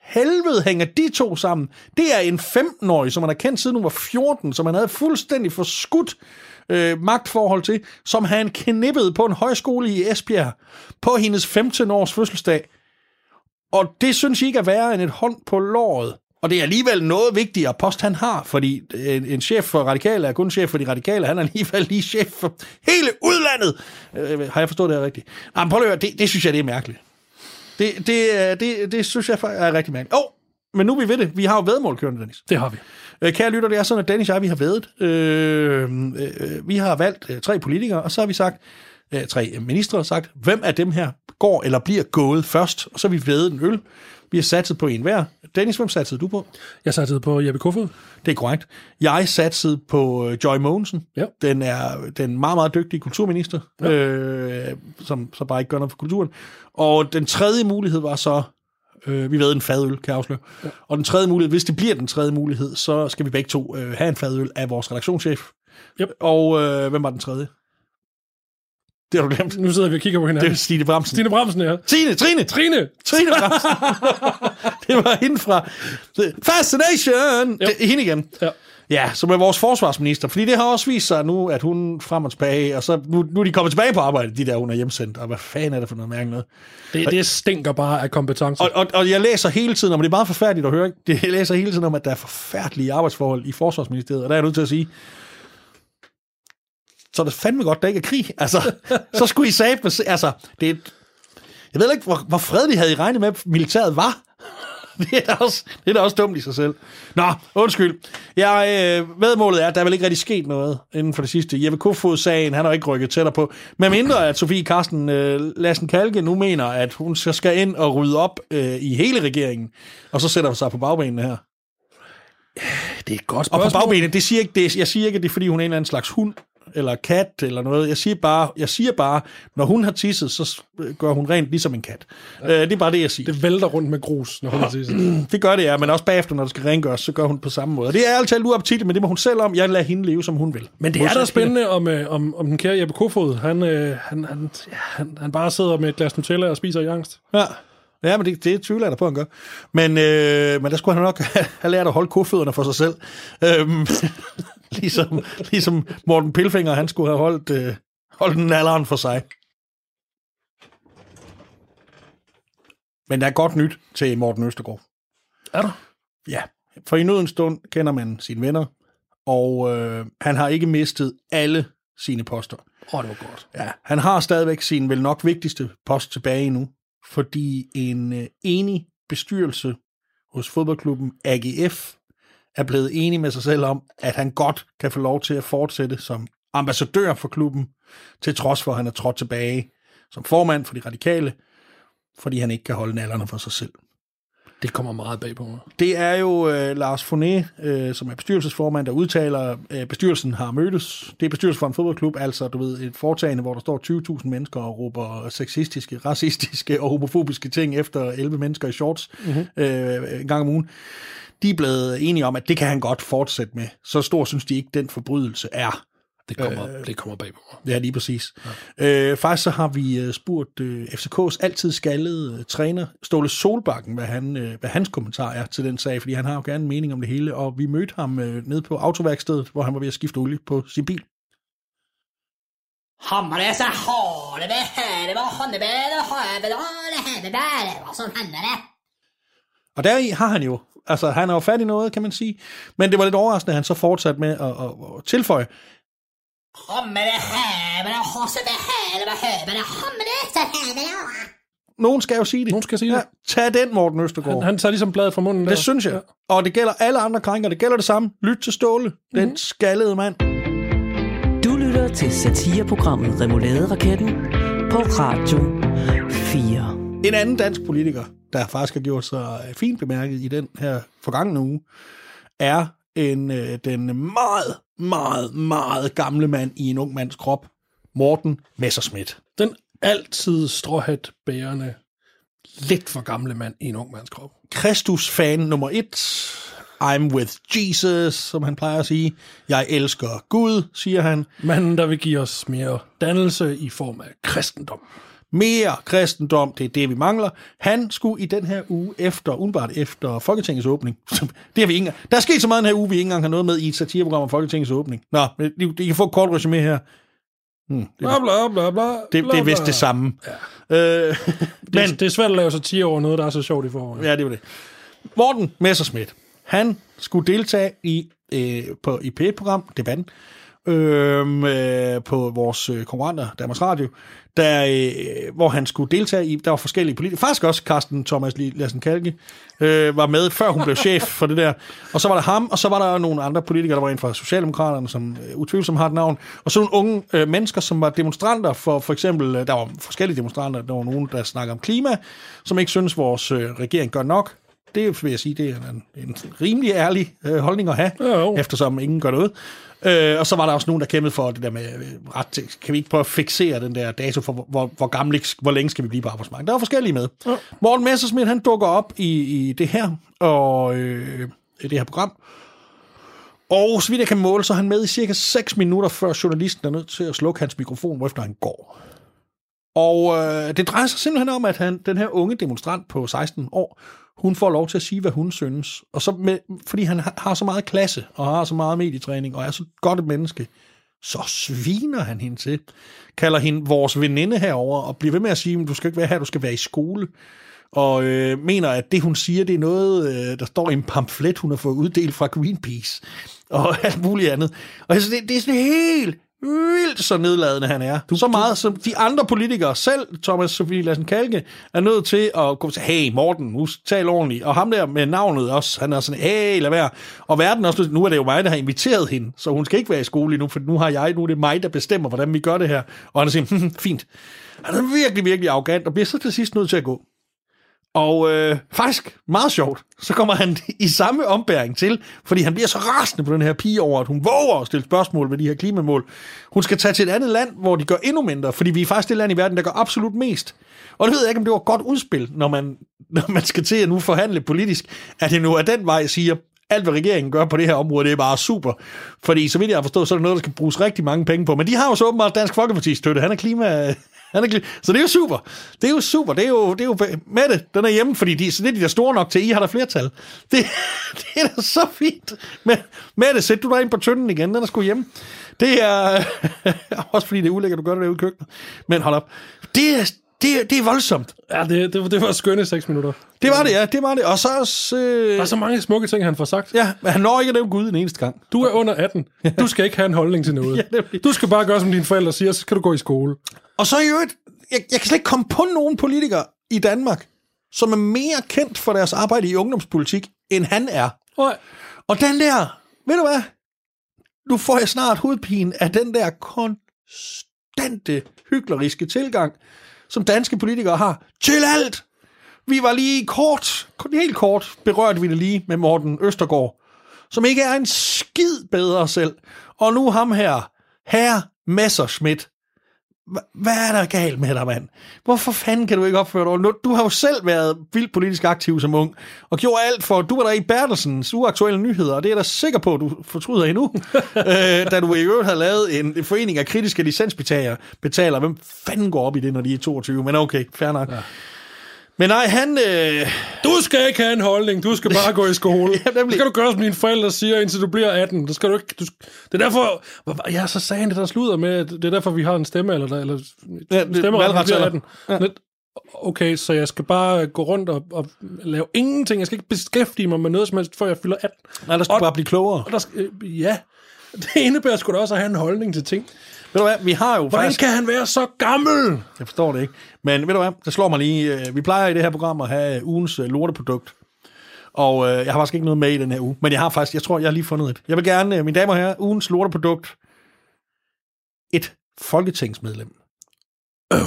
helvede hænger de to sammen? Det er en 15-årig, som man har kendt siden hun var 14, som man havde fuldstændig forskudt øh, magtforhold til, som han knippede på en højskole i Esbjerg på hendes 15-års fødselsdag. Og det synes jeg ikke er værre end et hånd på låret. Og det er alligevel noget vigtigere post, han har, fordi en, en chef for radikale er kun chef for de radikale, han er alligevel lige chef for hele udlandet. Øh, har jeg forstået det rigtigt? Jamen, prøv at høre, det, det synes jeg, det er mærkeligt. Det, det, øh, det, det synes jeg er rigtig mærkeligt. Åh, oh, men nu er vi ved det. Vi har jo vedmål kørende, Dennis. Det har vi. Øh, kære lytter, det er sådan, at Dennis og jeg, vi har vedet. Øh, øh, vi har valgt øh, tre politikere, og så har vi sagt, øh, tre ministre har sagt, hvem af dem her går eller bliver gået først, og så har vi vedet en øl. Vi har satset på en hver. Dennis, hvem satsede du på? Jeg satsede på Jeppe Kofod. Det er korrekt. Jeg satsede på Joy Mogensen. Ja. Den er den meget, meget dygtige kulturminister, ja. øh, som så bare ikke gør noget for kulturen. Og den tredje mulighed var så Øh, vi ved en fadøl, kan jeg afsløre. Ja. Og den tredje mulighed, hvis det bliver den tredje mulighed, så skal vi begge to øh, have en fadøl af vores redaktionschef. Yep. Og øh, hvem var den tredje? Det har du glemt. Nu sidder vi og kigger på hinanden. Det er Stine Bramsen. Stine Bramsen, ja. Trine, Trine. Trine. Trine Bramsen. det var hende fra Fascination. Yep. Det, hende igen. Ja. Ja, som er vores forsvarsminister. Fordi det har også vist sig nu, at hun frem og tilbage, og så nu, nu er de kommet tilbage på arbejde, de der, hun er hjemsendt. Og hvad fanden er det for noget mærke noget? Det, det stinker bare af kompetencer. Og, og, og, jeg læser hele tiden om, og det er meget forfærdeligt at høre, det, jeg læser hele tiden om, at der er forfærdelige arbejdsforhold i forsvarsministeriet, og der er jeg nødt til at sige, så er det fandme godt, der ikke er krig. Altså, så skulle I sige, altså, det er, jeg ved ikke, hvor, hvor fredeligt havde I regnet med, at militæret var. det, er da også, det er da også dumt i sig selv. Nå, undskyld. Jeg, øh, vedmålet er, at der er vel ikke rigtig sket noget inden for det sidste. Jeppe Kofod-sagen, han har ikke rykket tættere på. Men mindre at Sofie Karsten øh, Lassen Kalke nu mener, at hun skal ind og rydde op øh, i hele regeringen, og så sætter hun sig på bagbenene her. Det er et godt spørgsmål. Og på bagbenene, det siger ikke, det, jeg siger ikke, at det er, fordi hun er en eller anden slags hund. Eller kat, eller noget. Jeg siger bare, jeg siger bare når hun har tisset, så gør hun rent ligesom en kat. Ja. Øh, det er bare det, jeg siger. Det vælter rundt med grus, når hun har tisset. Det gør det, ja, men også bagefter, når det skal rengøres, så gør hun på samme måde. Det er altid uappetitligt, men det må hun selv om. Jeg lader hende leve, som hun vil. Men det er da spændende om, øh, om, om den kære Jeppe Kofod. Han, øh, han, han, ja, han, han bare sidder med et glas Nutella og spiser i angst. Ja. Ja, men det, det tvivler jeg da på, at han gør. Men, øh, men der skulle han nok have lært at holde kofødderne for sig selv. Øhm, ligesom, ligesom Morten Pilfinger, han skulle have holdt, øh, holdt den alderen for sig. Men der er godt nyt til Morten Østergaard. Er der? Ja, for i nødens stund kender man sine venner, og øh, han har ikke mistet alle sine poster. Åh, oh, det var godt. Ja, han har stadigvæk sin vel nok vigtigste post tilbage nu, fordi en øh, enig bestyrelse hos fodboldklubben AGF er blevet enig med sig selv om, at han godt kan få lov til at fortsætte som ambassadør for klubben, til trods for, at han er trådt tilbage som formand for de radikale, fordi han ikke kan holde nallerne for sig selv. Det kommer meget bag på mig. Det er jo øh, Lars Foné, øh, som er bestyrelsesformand, der udtaler, øh, bestyrelsen har mødtes. Det er bestyrelsen for en fodboldklub, altså du ved, et foretagende, hvor der står 20.000 mennesker og råber sexistiske, racistiske og homofobiske ting efter 11 mennesker i shorts mm-hmm. øh, en gang om ugen. De er blevet enige om, at det kan han godt fortsætte med. Så stor synes de ikke, den forbrydelse er. Det kommer, øh, det kommer bag på mig. Ja, lige præcis. Ja. Øh, faktisk så har vi øh, spurgt øh, FCK's altid skaldede øh, træner, Ståle Solbakken, hvad, han, øh, hvad hans kommentar er til den sag, fordi han har jo gerne en mening om det hele, og vi mødte ham øh, nede på autoværkstedet, hvor han var ved at skifte olie på sin bil. Hammare så har det ved her, hvor han det har det det her, det hvad som hænder det? Og deri har han jo, altså han er jo fat i noget, kan man sige, men det var lidt overraskende, at han så fortsatte med at, at, at tilføje, nogen skal jo sige det. Nogen skal sige det. Ja, tag den, Morten Østergaard. Han, han tager ligesom bladet fra munden der. Det synes jeg. Og det gælder alle andre krænker. Det gælder det samme. Lyt til Ståle, den Mhm. skaldede mand. Du lytter til satireprogrammet Remoulade-raketten på Radio 4. En anden dansk politiker, der faktisk har gjort sig øh, fint bemærket i den her forgangne uge, er en, øh, den meget, meget, meget gamle mand i en ung mands krop, Morten Messerschmidt. Den altid stråhat bærende, lidt for gamle mand i en ung mands krop. Kristus-fan nummer et. I'm with Jesus, som han plejer at sige. Jeg elsker Gud, siger han. Manden, der vil give os mere dannelse i form af kristendom. Mere kristendom, det er det, vi mangler. Han skulle i den her uge efter, umiddelbart efter Folketingets åbning. Det har vi ikke. Der er sket så meget den her uge, vi ikke engang har noget med i et satireprogram om Folketingets åbning. Nå, men I, kan få et kort resume her. Hmm, det, Bla, bla, bla, bla, det, det er vist det samme. Ja. Øh, Men, det, det er svært at lave satire over noget, der er så sjovt i forvejen. Ja, det var det. Morten Messerschmidt, han skulle deltage i, øh, på, i P1-program, debatten, øh, øh, på vores øh, konkurrenter, Danmarks Radio, der, øh, hvor han skulle deltage i, der var forskellige politikere, faktisk også Carsten Thomas Lassen Kalke, øh, var med, før hun blev chef for det der. Og så var der ham, og så var der nogle andre politikere, der var en fra Socialdemokraterne, som øh, utvivlsomt har et navn, og så nogle unge øh, mennesker, som var demonstranter for, for eksempel, øh, der var forskellige demonstranter, der var nogen, der snakker om klima, som ikke synes, vores øh, regering gør nok. Det vil jeg sige, det er en, en rimelig ærlig øh, holdning at have, Jo, jo. eftersom ingen gør noget. Øh, og så var der også nogen, der kæmpede for det der med øh, ret til, kan vi ikke prøve at fixere den der dato for, hvor, hvor, hvor, gamle, hvor længe skal vi blive på arbejdsmarkedet. Der var forskellige med. Ja. Morten Messerschmidt, han dukker op i, i det her, og øh, i det her program. Og så vidt jeg kan måle, så er han med i cirka 6 minutter, før journalisten er nødt til at slukke hans mikrofon, hvorefter han går. Og øh, det drejer sig simpelthen om, at han, den her unge demonstrant på 16 år, hun får lov til at sige, hvad hun synes. Og så med, fordi han har, har så meget klasse, og har så meget medietræning, og er så godt et menneske, så sviner han hende til. Kalder hende vores veninde herover og bliver ved med at sige, at du skal ikke være her, du skal være i skole. Og øh, mener, at det, hun siger, det er noget, øh, der står i en pamflet, hun har fået uddelt fra Greenpeace. Og alt muligt andet. Og altså, det, det er sådan helt vildt så nedladende han er. Du, så meget som de andre politikere, selv Thomas Sofie Lassen Kalke, er nødt til at gå til, hey Morten, nu tal ordentligt. Og ham der med navnet også, han er sådan, hey, lad være. Og verden også, nu er det jo mig, der har inviteret hende, så hun skal ikke være i skole nu, for nu har jeg, nu er det mig, der bestemmer, hvordan vi gør det her. Og han siger, hm, fint. Han er virkelig, virkelig arrogant, og bliver så til sidst nødt til at gå. Og øh, faktisk meget sjovt, så kommer han i samme ombæring til, fordi han bliver så rasende på den her pige over, at hun våger at stille spørgsmål ved de her klimamål. Hun skal tage til et andet land, hvor de gør endnu mindre, fordi vi er faktisk det land i verden, der gør absolut mest. Og det ved jeg ikke, om det var et godt udspil, når man, når man skal til at nu forhandle politisk, at det nu er den vej, siger, alt hvad regeringen gør på det her område, det er bare super. Fordi så vidt jeg har forstået, så er det noget, der skal bruges rigtig mange penge på. Men de har jo så åbenbart Dansk Folkeparti støtte. Han er klima... Han er klima så det er jo super. Det er jo super. Det er jo, det er jo med det. den er hjemme, fordi de, så det er de der store nok til, I har der flertal. Det, det er da så fint. Men det, sæt du dig ind på tynden igen. Den er sgu hjemme. Det er også fordi det er ulækkert, du gør det derude i køkkenet. Men hold op. Det er, det, det er voldsomt. Ja, det, det, det var skønne seks minutter. Det var det, ja. Det var det. Og så også... Øh, Der er så mange smukke ting, han får sagt. ja, men han når ikke at nævne Gud den eneste gang. Du er under 18. Du skal ikke have en holdning til noget. Ja. Du skal bare gøre, som dine forældre siger, så skal du gå i skole. Og så i øvrigt, jeg, jeg kan slet ikke komme på nogen politikere i Danmark, som er mere kendt for deres arbejde i ungdomspolitik, end han er. Nej. Og den der, ved du hvad? Nu får jeg snart hovedpine af den der konstante, hykleriske tilgang, som danske politikere har til alt. Vi var lige kort, helt kort, berørte vi det lige med Morten Østergaard, som ikke er en skid bedre selv. Og nu ham her, herre Messerschmidt. Hva- Hvad er der galt med dig, mand? Hvorfor fanden kan du ikke opføre dig? ordentligt? Du har jo selv været vildt politisk aktiv som ung, og gjorde alt for, du var der i Bertelsens uaktuelle nyheder, og det er jeg da sikker på, at du fortryder endnu, øh, da du i øvrigt har lavet en, en forening af kritiske licensbetaler. Betaler. Hvem fanden går op i det, når de er 22? Men okay, fair nok. Ja. Men nej, han... Øh, Du skal ikke have en holdning. Du skal bare gå i skole. Ja, nemlig. det skal du gøre, som dine forældre siger, indtil du bliver 18. Det skal du ikke... Du, det er derfor... Ja, så sagde han det, der sluder med, at det er derfor, vi har en stemme, eller, eller Ja, det- stemmeret, når vi bliver valgretsalder. 18. Lidt, Okay, så jeg skal bare gå rundt og, og lave ingenting. Jeg skal ikke beskæftige mig med noget som helst, før jeg fylder 18. nej, der skal Og- bare blive klogere. Og der skal, øh, ja, det indebærer sgu da også at have en holdning til ting. Ved du hvad, vi har jo Hvordan faktisk... kan han være så gammel? Jeg forstår det ikke. Men ved du hvad, det slår mig lige. øh, Vi plejer i det her program at have ugens øh, lorteprodukt. Og øh, jeg har faktisk ikke noget med i den her uge. Men jeg har faktisk, jeg tror, jeg har lige fundet et. Jeg vil gerne, øh, mine damer og herrer, ugens lorteprodukt. Et folketingsmedlem. Oh.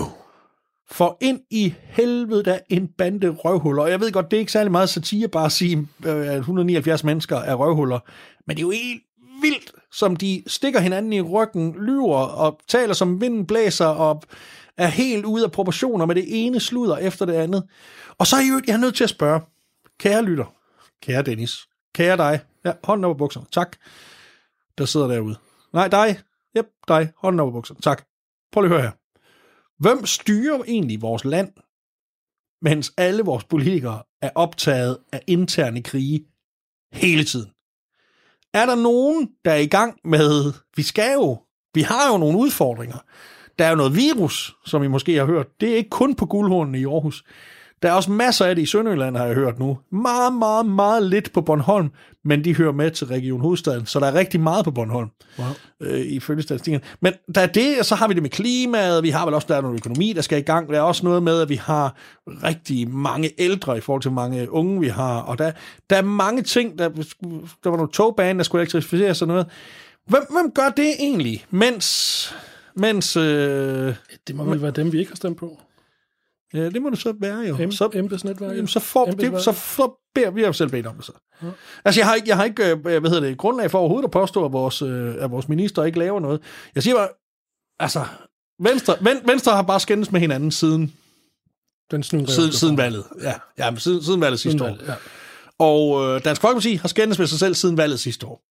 For ind i helvede der en bande røvhuller. Og jeg ved godt, det er ikke særlig meget satire bare at sige, øh, at 179 mennesker er røvhuller. Men det er jo helt vildt, som de stikker hinanden i ryggen, lyver og taler som vinden blæser og er helt ude af proportioner med det ene sludder efter det andet. Og så er jeg, jeg er nødt til at spørge, kære lytter, kære Dennis, kære dig, ja, hånden op på bukserne, tak, der sidder derude. Nej, dig, yep, dig, hånden op på bukserne, tak. Prøv lige at høre her. Hvem styrer egentlig vores land, mens alle vores politikere er optaget af interne krige hele tiden? Er der nogen, der er i gang med, vi skal jo, vi har jo nogle udfordringer. Der er jo noget virus, som I måske har hørt. Det er ikke kun på guldhornene i Aarhus. Der er også masser af det i Sønderjylland, har jeg hørt nu. Meget, meget, meget lidt på Bornholm, men de hører med til Region Hovedstaden, så der er rigtig meget på Bornholm, Wow. øh, ifølge statistikken. Men der er det, og så har vi det med klimaet, vi har vel også, der er noget økonomi, der skal i gang. Der er også noget med, at vi har rigtig mange ældre i forhold til mange unge, vi har. Og der, der er mange ting, der, der var nogle togbane, der skulle elektrificeres og noget. Hvem, hvem gør det egentlig, mens... mens øh, Det må vel være dem, vi ikke har stemt på. Ja, det må det så være jo. Em- så, Embedsnetværket. Jamen, så, får, det, så, så beder vi os selv bedt om det så. Ja. Altså, jeg har ikke, jeg har ikke øh, hvad hedder det, grundlag for overhovedet at påstå, at vores, øh, at vores minister ikke laver noget. Jeg siger bare, altså, Venstre, ven, Venstre har bare skændes med hinanden siden, Den siden, siden valget. Ja, ja men siden, siden valget sidste år. Ja. Og øh, Dansk Folkeparti har skændes med sig selv siden valget sidste år.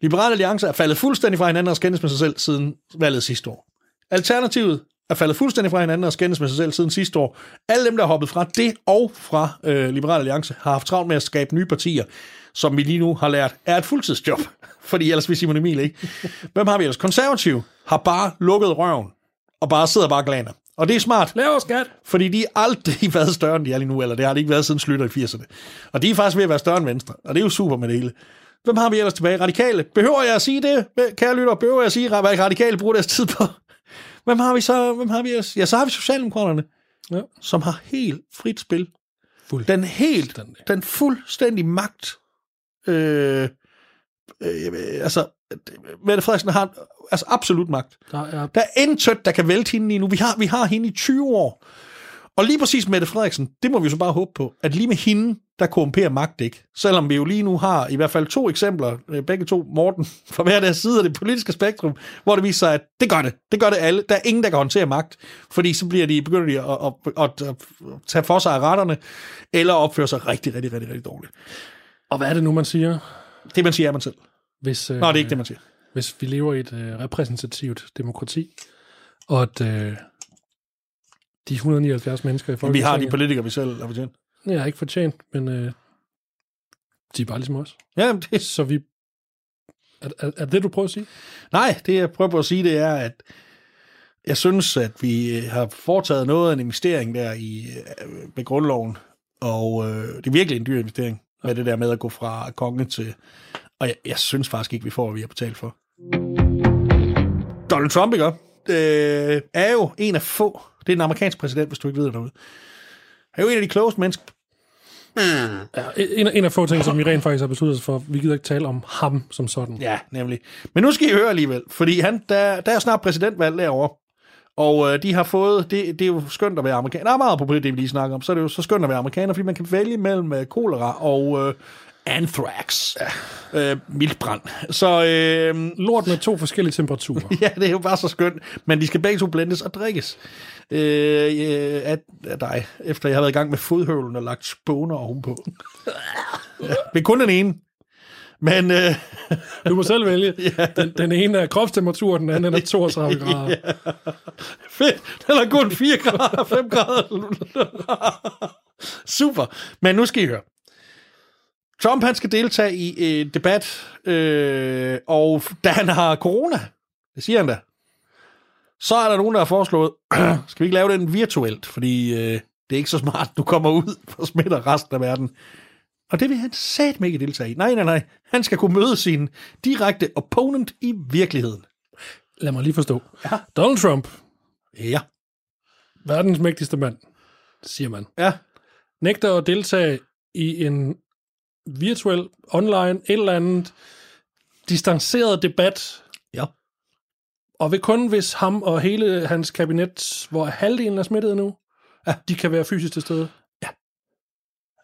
Liberale Alliance er faldet fuldstændig fra hinanden og skændes med sig selv siden valget sidste år. Alternativet er faldet fuldstændig fra hinanden og skændes med sig selv siden sidste år. Alle dem, der har hoppet fra det og fra øh, Liberale Alliance, har haft travlt med at skabe nye partier, som vi lige nu har lært er et fuldtidsjob. Fordi ellers vil Simon Emil ikke. Hvem har vi ellers? Konservativ har bare lukket røven og bare sidder bare glaner. Og det er smart. Lav skat. Fordi de har aldrig været større, end de er lige nu, eller det har de ikke været siden slutter i 80'erne. Og de er faktisk ved at være større end Venstre, og det er jo super med det hele. Hvem har vi ellers tilbage? Radikale. Behøver jeg at sige det, kære lytter? Behøver jeg at sige, hvad radikale bruger deres tid på? Hvem har vi så? Hvem har vi ellers? Ja, så har vi Socialdemokraterne, Ja. som har helt frit spil. Fuld. Den helt, den fuldstændig magt. Øh, øh, altså, Mette Frederiksen har altså absolut magt. Der er Der er intet, der kan vælte hende lige nu. Vi har, vi har hende i 20 år. Og lige præcis Mette Frederiksen, det må vi jo så bare håbe på, at lige med hende, der korrumperer magt ikke. Selvom vi jo lige nu har i hvert fald to eksempler, øh, begge to, Morten, fra hver deres side af det politiske spektrum, hvor det viser sig, at det gør det. Det gør det alle. Der er ingen, der kan håndtere magt, fordi så bliver de, begynder de at, at, at, at tage for sig af retterne, eller opføre sig rigtig, rigtig, rigtig, rigtig dårligt. Og hvad er det nu, man siger? Det, man siger, er man selv. Hvis, øh, Nå, det er ikke det, man siger. hvis vi lever i et øh, repræsentativt demokrati, og at øh, de 179 mennesker i Vi Folketinget... har de politikere, vi selv har fortjent. Jeg har ikke fortjent, men øh, de er bare ligesom os. Ja, men det, Så vi... Er, er, er det, du prøver at sige? Nej, det jeg prøver på at sige, det er, at jeg synes, at vi øh, har foretaget noget af en investering der i, øh, med grundloven, og øh, det er virkelig en dyr investering, med det der med at gå fra konge til... Og jeg, jeg synes faktisk ikke, vi får, hvad vi har betalt for. Donald Trump, ikke? Øh, er jo en af få, det er den amerikanske præsident, hvis du ikke ved det derude, er jo en af de klogeste mennesker. Ja, en, en af få ting, som vi rent faktisk har besluttet os for, vi gider ikke tale om ham som sådan. Ja, nemlig. Men nu skal I høre alligevel, fordi han, der, der er snart præsidentvalg derovre, og øh, de har fået, det, det er jo skønt at være amerikaner. Der er meget på det, vi lige snakker om, så er det jo så skønt at være amerikaner, fordi man kan vælge mellem øh, kolera og øh, anthrax, ja. øh, mildbrand. Så øh, Lort med to forskellige temperaturer. ja, det er jo bare så skønt, men de skal begge to blendes og drikkes øh, af, af dig, efter jeg har været i gang med fodhøvlen og lagt spåner ovenpå. ja, er kun den ene. Men øh, Du må selv vælge. Den, den ene er kropstemperatur, den anden er 32 grader. Fedt. Den er kun 4 grader, 5 grader. Super. Men nu skal I høre. Trump han skal deltage i en debat, øh, og da han har corona, det siger han da, så er der nogen, der har foreslået, skal vi ikke lave den virtuelt, fordi øh, det er ikke så smart, du kommer ud og smitter resten af verden. Og det vil han satme ikke deltage i. Nej, nej, nej. Han skal kunne møde sin direkte opponent i virkeligheden. Lad mig lige forstå. Ja. Donald Trump, Ja. verdens mægtigste mand, siger man, Ja. nægter at deltage i en virtuel, online, et eller andet distanceret debat, Ja. og vil kun, hvis ham og hele hans kabinet, hvor halvdelen er smittet nu, ja. de kan være fysisk til stede. Ja.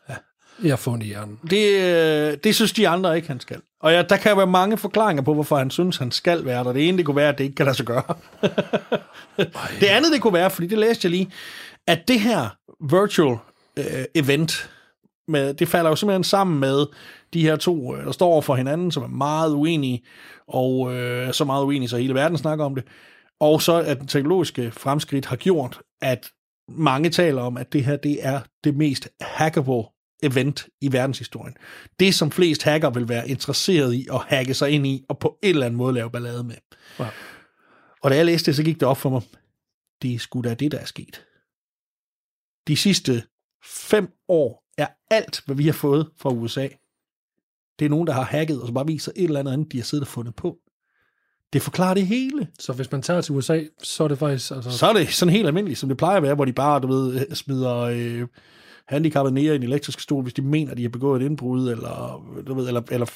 Ja. Jeg har fundet i hjernen. Det, øh, det synes de andre ikke, han skal. Og ja, der kan være mange forklaringer på, hvorfor han synes, han skal være der. Det ene, det kunne være, at det ikke kan lade sig gøre. det andet, det kunne være, fordi det læste jeg lige, at det her virtual øh, event, med, det falder jo simpelthen sammen med de her to, øh, der står over for hinanden, som er meget uenige, og øh, så meget uenige, så hele verden snakker om det. Og så at den teknologiske fremskridt har gjort, at mange taler om, at det her det er det mest hackable event i verdenshistorien. Det, som flest hacker vil være interesseret i at hacke sig ind i, og på en eller anden måde lave ballade med. Wow. Og da jeg læste det, så gik det op for mig, det er sgu da det, der er sket. De sidste fem år er alt, hvad vi har fået fra USA, det er nogen, der har hacket, og så bare viser et eller andet andet, de har siddet og fundet på. Det forklarer det hele. Så hvis man tager til USA, så er det faktisk... Altså, Så er det sådan helt almindeligt, som det plejer at være, hvor de bare, du ved, smider øh, handicappet ned i en elektrisk stol, hvis de mener, de har begået et indbrud, eller, du ved, eller, eller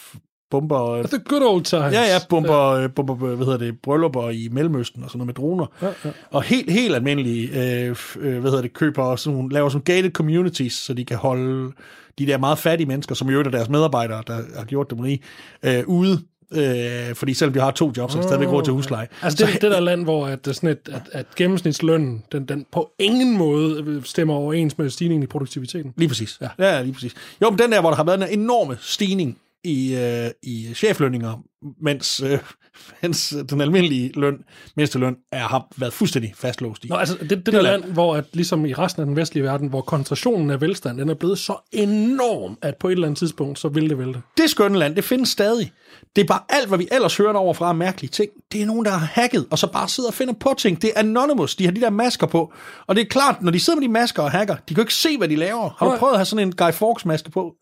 bomber... Øh, the good old times. ja, ja, bomber, øh, bomber, hvad hedder det, bryllupper i Mellemøsten og sådan noget med droner. Ja, ja. Og helt, helt almindelige, øh, øh, hvad hedder det, køber sådan, nogle- laver sådan gated communities, så de kan holde de der meget fattige mennesker, som i øvrigt er deres medarbejdere, der har gjort det lige, øh, ude. Øh, fordi selvom de har to jobs, så er de stadigvæk råd til husleje. Altså det, det der land, hvor at, sådan et, at, at gennemsnitslønnen, den, den på ingen måde stemmer overens med stigningen i produktiviteten. Lige præcis. Ja. ja, lige præcis. Jo, men den der, hvor der har været en enorme stigning i, øh, i cheflønninger, mens, øh, mens den almindelige løn, mindsteløn, er, har været fuldstændig fastlåst i. Nå, altså det, det, det der land, hvor at, ligesom i resten af den vestlige verden, hvor koncentrationen af velstand, den er blevet så enorm, at på et eller andet tidspunkt, så vil det vælte. Det skønne land, det findes stadig. Det er bare alt, hvad vi ellers hører over fra mærkelige ting. Det er nogen, der har hacket, og så bare sidder og finder på ting. Det er Anonymous, de har de der masker på. Og det er klart, når de sidder med de masker og hacker, de kan jo ikke se, hvad de laver. Har du Nej. prøvet at have sådan en Guy Fawkes-maske på?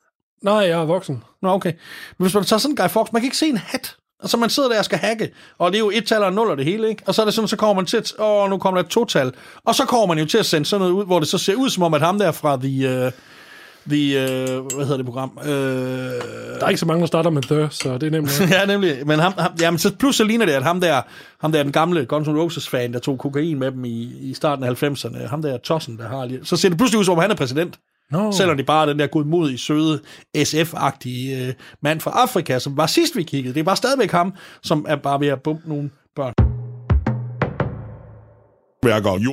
Nej, jeg er voksen. Nå, okay. Men hvis man tager sådan en Guy Fawkes, man kan ikke se en hat. Altså, man sidder der og skal hacke, og det er jo et tal og nul og det hele, ikke? Og så er det sådan, så kommer man til at, åh, nu kommer der et total. Og så kommer man jo til at sende sådan noget ud, hvor det så ser ud som om, at ham der fra The, uh, The, øh, hvad hedder det program? Øh, Der er ikke så mange, der starter med The, så det er nemt. ja, nemlig. Men ham, ham, jamen, så plus så ligner det, at ham der, ham der den gamle Guns N' Roses-fan, der tog kokain med dem i, i starten af 90'erne, ham der Tossen, der har lige... Så ser det pludselig ud, som om han er præsident. Nå. Selvom det bare er den der godmodige, søde, SF-agtige øh, mand fra Afrika, som var sidst vi kiggede. Det er bare stadigvæk ham, som er bare ved at bumpe nogle børn. værker. Jo,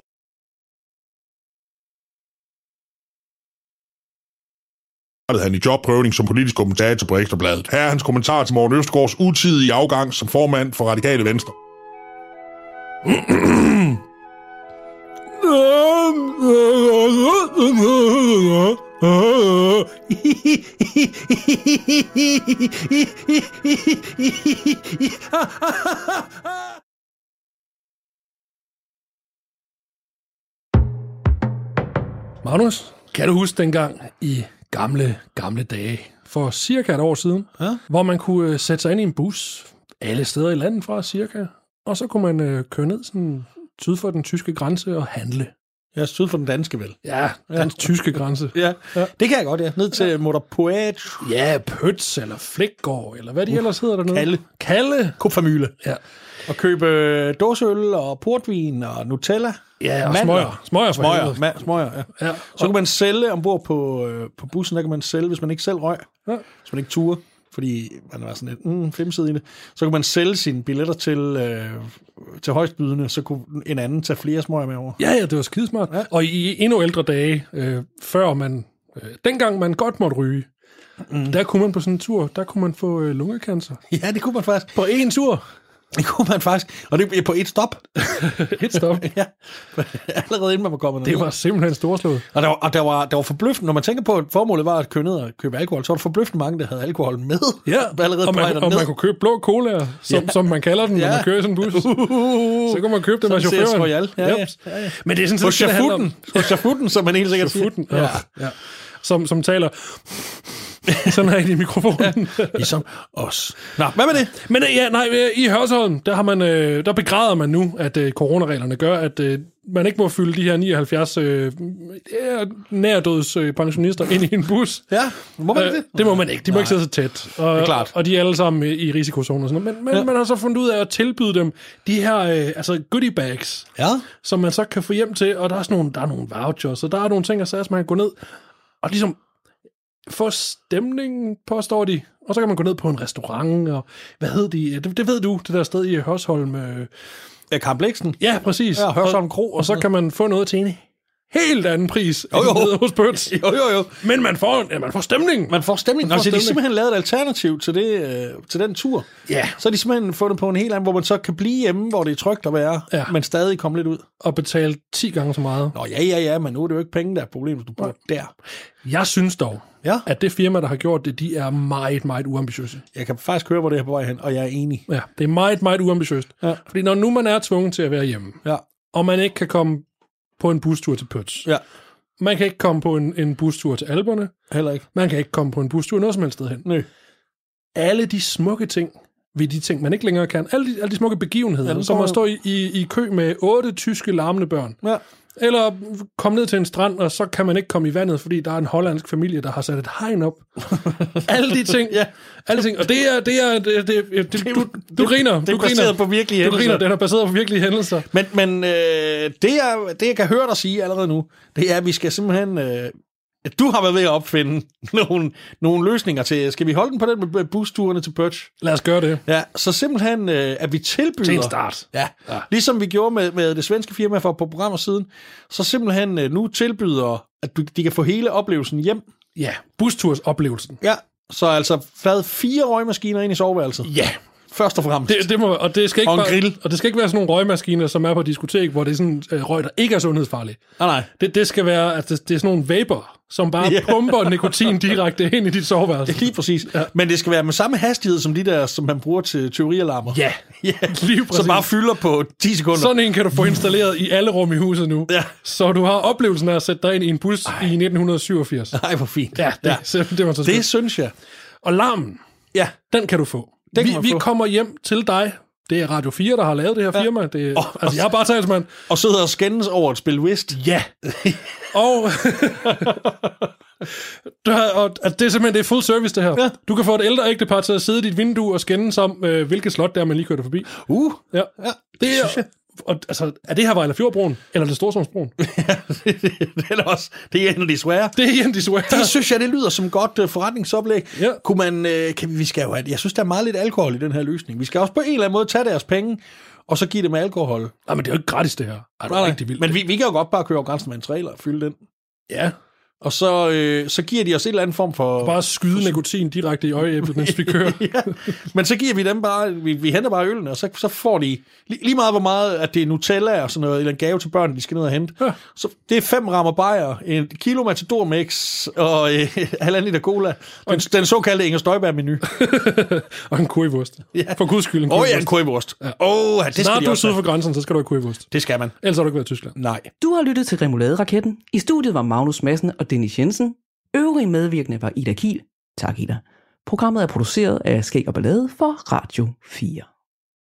startede han i jobprøvning som politisk kommentator på Ekstrabladet. Her er hans kommentar til Morten Østergaards utidige afgang som formand for Radikale Venstre. Magnus, kan du huske dengang i gamle, gamle dage, for cirka et år siden, Ja. hvor man kunne øh, sætte sig ind i en bus alle steder i landet fra cirka, og så kunne man øh, køre ned sådan syd for den tyske grænse og handle. Er syd for den danske, vel? Ja, den tyske grænse. Ja, Ja. ja. det kan jeg godt, ja. Ned til Motor Poet, Ja, Pøts eller Flækgård, eller hvad de ellers hedder dernede. Kalle. Kalle. Kupfamyle. Ja, Og købe dåseøl og portvin og Nutella. ja og Mandler. smøger. Smøger Smøger, ma- smøger ja. Ja, Så kan man sælge ombord på, øh, på bussen, der kan man sælge, hvis man ikke selv røg. Ja. Hvis man ikke turer, fordi man var sådan lidt mm, femsidig. Så kan man sælge sine billetter til, øh, til højstbydende, så kunne en anden tage flere smøger med over. Ja, ja, det var skidesmart. Ja. Og i endnu ældre dage, øh, før man, øh, dengang man godt måtte ryge, mm. der kunne man på sådan en tur, der kunne man få øh, lungekancer. Ja, det kunne man faktisk. På én tur. Det kunne man faktisk. Og det er på et stop. Et stop. ja. Allerede inden man var kommet Det ned. var simpelthen storslået. Og der var, og der var, der var forbløffende, når man tænker på, at formålet var at køre ned og købe alkohol, så var der forbløffende mange, der havde alkohol med. allerede og man, og man kunne købe blå colaer, som, ja. som man kalder den, når Ja. man kører i sådan en bus. Så kunne man købe det med Sådan CS chaufføren. Royal. Ja, ja. Jeps. Men det er sådan set det, det handler om. på chafutten, som man helt sikkert siger. Ja. ja. Som, som taler sådan her i mikrofonen. Ligesom os. Nå, hvad med det? Men øh, ja, nej, øh, i Hørsholm, der, har man, øh, der begræder man nu, at øh, coronareglerne gør, at øh, man ikke må fylde de her 79 øh, ja, nærdøds øh, pensionister ind i en bus. Ja, må man Øh, det? det må man ikke. De må ikke sidde så tæt. Og, Det er klart. Og de er alle sammen i- i risikozonen og sådan noget. Men, men ja. man har så fundet ud af at tilbyde dem de her øh, altså goodie bags, Ja. som man så kan få hjem til. Og der er, sådan nogle, der er nogle vouchers, og der er nogle ting, og så man kan gå ned og ligesom få stemningen, påstår de. Og så kan man gå ned på en restaurant, og hvad hedder de? Det, det ved du, det der sted i Hørsholm. Øh, Ja, Karl Bliksen. ja, præcis. Ja, Hørsholm Kro og Og så kan man få noget til en helt anden pris, Jo, jo. hos Pøts. Jo, jo, jo. Men man får, ja, man får stemning. Man får stemning. Man får Altså, de har stemning. simpelthen lavet et alternativ til, det, øh, til den tur. Ja. Så har de simpelthen fundet på en helt anden, hvor man så kan blive hjemme, hvor det er trygt at være, Ja. ja. men stadig komme lidt ud. og betale 10 gange så meget. Nå, ja, ja, ja, men nu er det jo ikke penge, der er problemet, du bor der. Jeg synes dog, Ja. at det firma, der har gjort det, de er meget, meget uambitiøse. Jeg kan faktisk høre, hvor det er på vej hen, og jeg er enig. Ja, det er meget, meget uambitiøst. Ja. Fordi når nu man er tvunget til at være hjemme, Ja, og man ikke kan komme på en bustur til Pøts, ja, man kan ikke komme på en, en bustur til Alberne, heller ikke. man kan ikke komme på en bustur noget som helst sted hen. Nø. Alle de smukke ting, ved de ting, man ikke længere kan, alle de, alle de smukke begivenheder, Ja, som at stå i, i, i kø med otte tyske larmende børn, Ja. Eller komme ned til en strand, og så kan man ikke komme i vandet, fordi der er en hollandsk familie, der har sat et hegn op. Alle de ting. Ja. Alle ting. Og det er... Det er det, det, det, det, du, du griner. Det er du griner. baseret på virkelige Du hændelser. griner, den er baseret på virkelige hændelser. Men, men øh, det, jeg, det, jeg kan høre dig sige allerede nu, det er, at vi skal simpelthen... Øh, du har været ved at opfinde nogle, nogle løsninger til... Skal vi holde den på den med busturene til Perch? Lad os gøre det. Ja, så simpelthen, øh, at vi tilbyder... Til en start. Ja, ja. ligesom vi gjorde med, med det svenske firma for på programmer siden, så simpelthen øh, nu tilbyder, at du, de kan få hele oplevelsen hjem. Ja, bustursoplevelsen. Ja, så altså hvad, fire røgmaskiner ind i soveværelset. Ja. Først og fremmest. Det, det må, og, det skal ikke Og en bare, grill. og det skal ikke være sådan nogle røgmaskiner, som er på diskotek, hvor det er sådan øh, røg, der ikke er sundhedsfarlig. Nej, nej. Det, det skal være, at det, det er sådan nogle vapor, som bare Ja. pumper nikotin direkte ind i dit soveværelse. Lige præcis. Ja. Men det skal være med samme hastighed som de der, som man bruger til teorialarmer. Ja, ja. lige præcis. Så bare fylder på 10 sekunder. Sådan en kan du få installeret i alle rum i huset nu. Ja. Så du har oplevelsen af at sætte dig ind i en bus Ej. i 1987. Nej, hvor fint. Ja, det, ja. det var så Det det... synes jeg. Og larmen, Ja. den kan du få. Den vi, kan man vi få. kommer hjem til dig. Det er Radio 4, der har lavet det her firma. Det er, Åh, altså, jeg er bare talsmand. Og sidder og skændes over et spil whist. Ja. Og Du har, og, at det er simpelthen det er full service, det her. Ja. Du kan få et ældre ægtepar til at sidde i dit vindue og skændes om, øh, hvilket slot det er, man lige kørte forbi. Uh, Ja. ja, Det synes er, jeg. Og, altså, er det her Vejle Fjordbroen, eller er det Storsomsbroen? det er også, det er en af de svære. Det er igen, de swear. Det synes jeg, det lyder som godt uh, forretningsoplæg. Ja. Kunne man, uh, kan vi, vi skal jo have, jeg synes, der er meget lidt alkohol i den her løsning. Vi skal også på en eller anden måde tage deres penge, og så give dem alkohol. Nej, men det er jo ikke gratis, det her. Ej, det er rigtig vildt. Men vi, vi kan jo godt bare køre over grænsen med en trailer og fylde den. ja, Og så, øh, så giver de os en eller anden form for... bare skyde nikotin direkte i øjeæblet, mens vi kører. ja, men så giver vi dem bare, vi, vi henter bare ølene, og så, så får de lige, lige meget hvor meget, at det er Nutella og sådan noget, eller en gave til børn, de skal ned og hente. Ja. Så det er fem rammer bajer, en kilo Matador Mix og øh, halvanden liter cola. Den, den såkaldte Inger Støjberg-menu. og en currywurst. Ja. For guds skyld en Åh oh, ja, en kurvurst. Åh, oh, det skal Snart de du er syd for grænsen, så skal du have currywurst. Det skal man. Ellers har du ikke været i Tyskland. Nej. Du har lyttet til Remouladeraketten. I studiet var Magnus Madsen og Dennis Jensen. Øvrige medvirkende var Ida Kiel. Tak, Ida. Programmet er produceret af Skæg og Ballade for Radio 4.